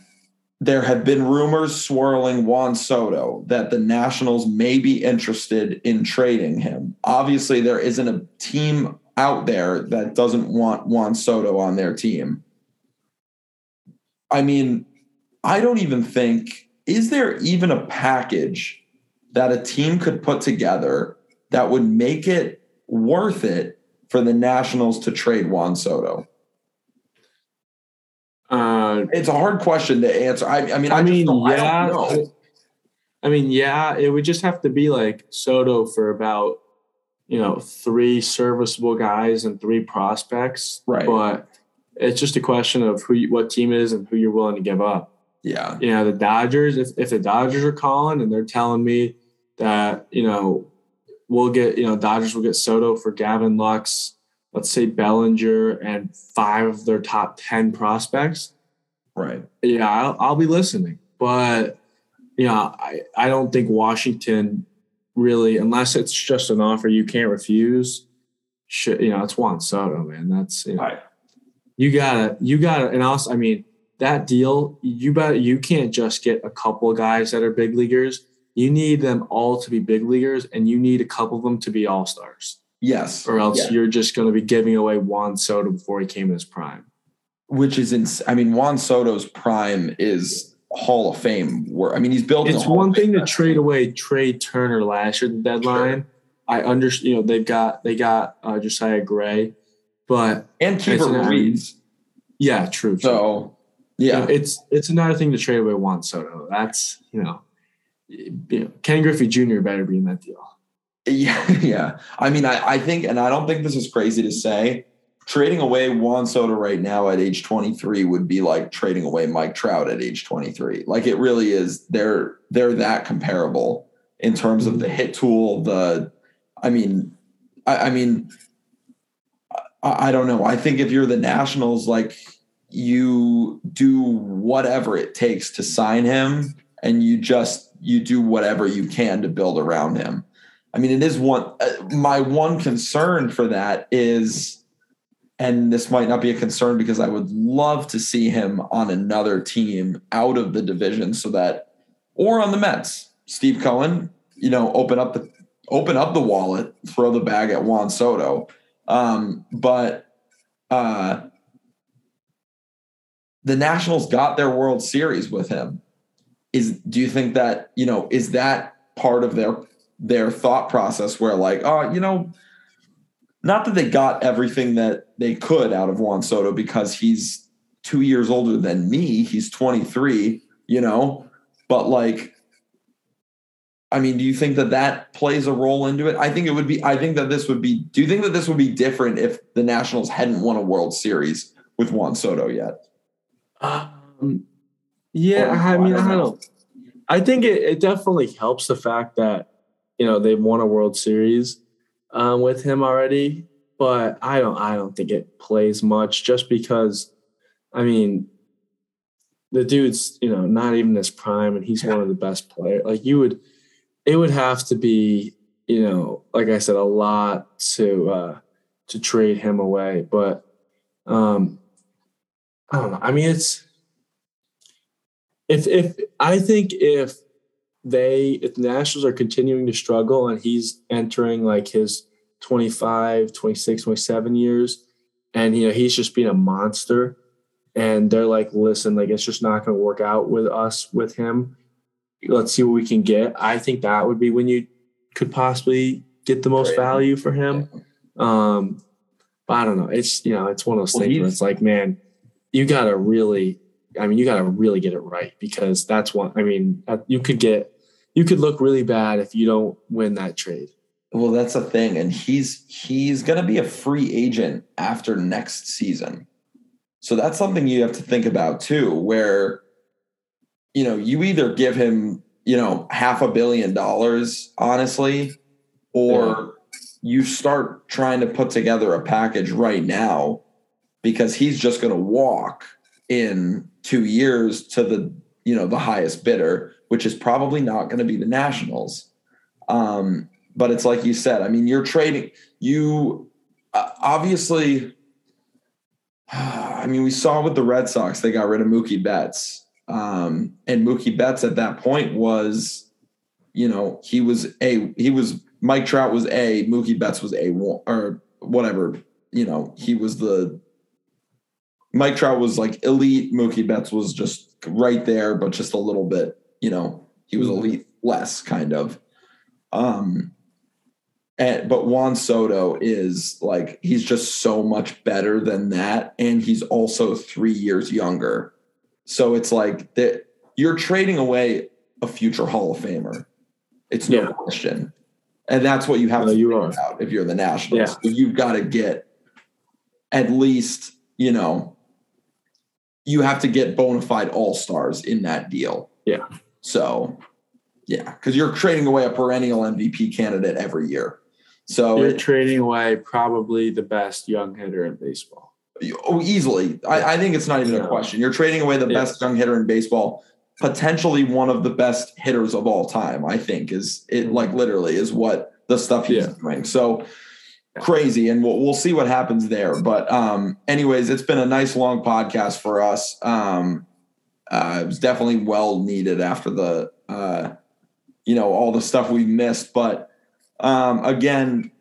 there have been rumors swirling Juan Soto that the Nationals may be interested in trading him. Obviously, there isn't a team out there that doesn't want Juan Soto on their team. I mean, I don't even think, is there even a package that a team could put together that would make it worth it for the Nationals to trade Juan Soto? Uh, it's a hard question to answer. I, I mean, I, I mean, I yeah. know. I mean, yeah, it would just have to be like Soto for about, you know, three serviceable guys and three prospects. Right. But it's just a question of who, you, what team is, and who you're willing to give up. Yeah, You know, the Dodgers, if, if the Dodgers are calling and they're telling me that, you know, we'll get, you know, Dodgers will get Soto for Gavin Lux, let's say Bellinger and five of their top 10 prospects, right. yeah, I'll, I'll be listening. But yeah, I, I don't think Washington really, unless it's just an offer you can't refuse. Should you know? It's Juan Soto, man. That's you know, Right. you gotta you gotta, and also, I mean, that deal you bet you can't just get a couple guys that are big leaguers. You need them all to be big leaguers, and you need a couple of them to be all stars, Yes. or else Yeah. you're just going to be giving away Juan Soto before he came in his prime. Which is ins- I mean, Juan Soto's prime is Hall of Fame. Where I mean, he's building. it's one thing to trade away Trea Turner last year the deadline. I understand, you know, they've got they got uh, Josiah Gray, but and Keibert an- yeah, true. true. So You know, yeah, it's it's another thing to trade away Juan Soto. That's you know, you know, Ken Griffey Jr. better be in that deal. yeah, yeah. I mean, I, I think, and I don't think this is crazy to say. Trading away Juan Soto right now at age 23 would be like trading away Mike Trout at age 23. Like it really is. They're they're that comparable in terms of the mm-hmm. hit tool. The, I mean, I, I mean, I, I don't know. I think if you're the Nationals, like you do whatever it takes to sign him, and you just you do whatever you can to build around him. I mean, it is one. Uh, my one concern for that is, and this might not be a concern because I would love to see him on another team out of the division, so that, or on the Mets, Steve Cohen, you know, open up the open up the wallet, throw the bag at Juan Soto. Um, but uh, the Nationals got their World Series with him. Is do you think that you know is that part of their their thought process where like oh you know not that they got everything that they could out of Juan Soto because he's two years older than me he's 23 you know but like I mean do you think that that plays a role into it I think it would be I think that this would be do you think that this would be different if the Nationals hadn't won a World Series with Juan Soto yet Um, yeah, Or- I mean, I don't I know. don't. I think it, it definitely helps the fact that you know they've won a World Series um, with him already, but I don't. I don't think it plays much just because. I mean, the dude's you know not even his prime, and he's one of the best players. Like you would, it would have to be you know, like I said, a lot to uh, to trade him away, but. Um, I don't know. I mean, it's if if I think if they if the Nationals are continuing to struggle and he's entering like his 25, 26, 27 years and you know he's just being a monster and they're like listen like it's just not going to work out with us with him. Let's see what we can get. I think that would be when you could possibly get the most value for him. Um but i don't know. It's you know it's one of those Well, things where it's like man you gotta really i mean you gotta really get it right because that's one i mean you could get you could look really bad if you don't win that trade. Well, that's the thing, and he's he's going to be a free agent after next season, so that's something you have to think about too. Where, you know, you either give him you know half a billion dollars, honestly, or you start trying to put together a package right now because he's just going to walk in two years to the you know the highest bidder, which is probably not going to be the Nationals. Um, but it's like you said. I mean, you're trading. You uh, obviously. I mean, we saw with the Red Sox, they got rid of Mookie Betts. Um, and Mookie Betts at that point was, you know, he was a he was Mike Trout was a Mookie Betts was a or whatever. You know, he was the Mike Trout was like elite. Mookie Betts was just right there, but just a little bit. You know, he was mm-hmm. elite less kind of. Um, and, but Juan Soto is like he's just so much better than that, and he's also three years younger. So it's like that you're trading away a future Hall of Famer. It's no yeah. question, and that's what you have no, to you think about if you're the Nationals. Yeah. You've got to get at least you know you have to get bona fide all stars in that deal. Yeah. So yeah, because you're trading away a perennial MVP candidate every year. So you're it, trading away probably the best young hitter in baseball. Oh, easily. I, I think it's not even a question. You're trading away the best young hitter in baseball, potentially one of the best hitters of all time. I think is it mm-hmm. like literally is what the stuff he's yeah. doing. So crazy, and we'll we'll see what happens there. But um, anyways, it's been a nice long podcast for us. Um, uh, it was definitely well needed after the uh, you know, all the stuff we missed. But um, again,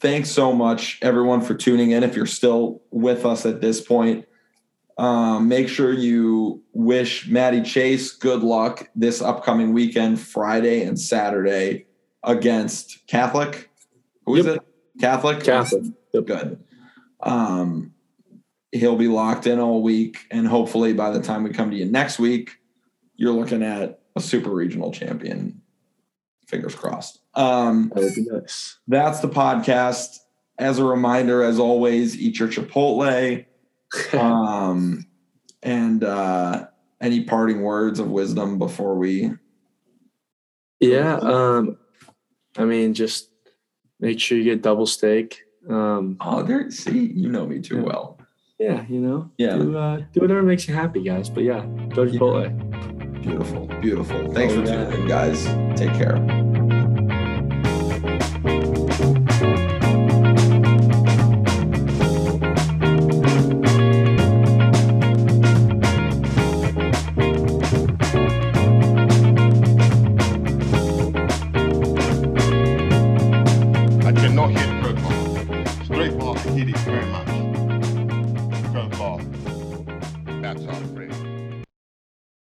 thanks so much, everyone, for tuning in. If you're still with us at this point, um, make sure you wish Maddie Chase good luck this upcoming weekend, Friday and Saturday, against Catholic. Who is yep. it? Catholic. Catholic. Yep. Good. Um, he'll be locked in all week, and hopefully, by the time we come to you next week, you're looking at a super regional champion fingers crossed. Um, that would be nice. That's the podcast. As a reminder, as always, eat your Chipotle. um, and uh, any parting words of wisdom before we? Yeah, um, I mean, just make sure you get double steak. Um, oh, there. See, you know me too yeah. well. Yeah, you know. Yeah. Do, uh, do whatever makes you happy, guys. But yeah, go to Chipotle. Yeah. Beautiful, beautiful. Thanks oh, for tuning in, guys. Take care.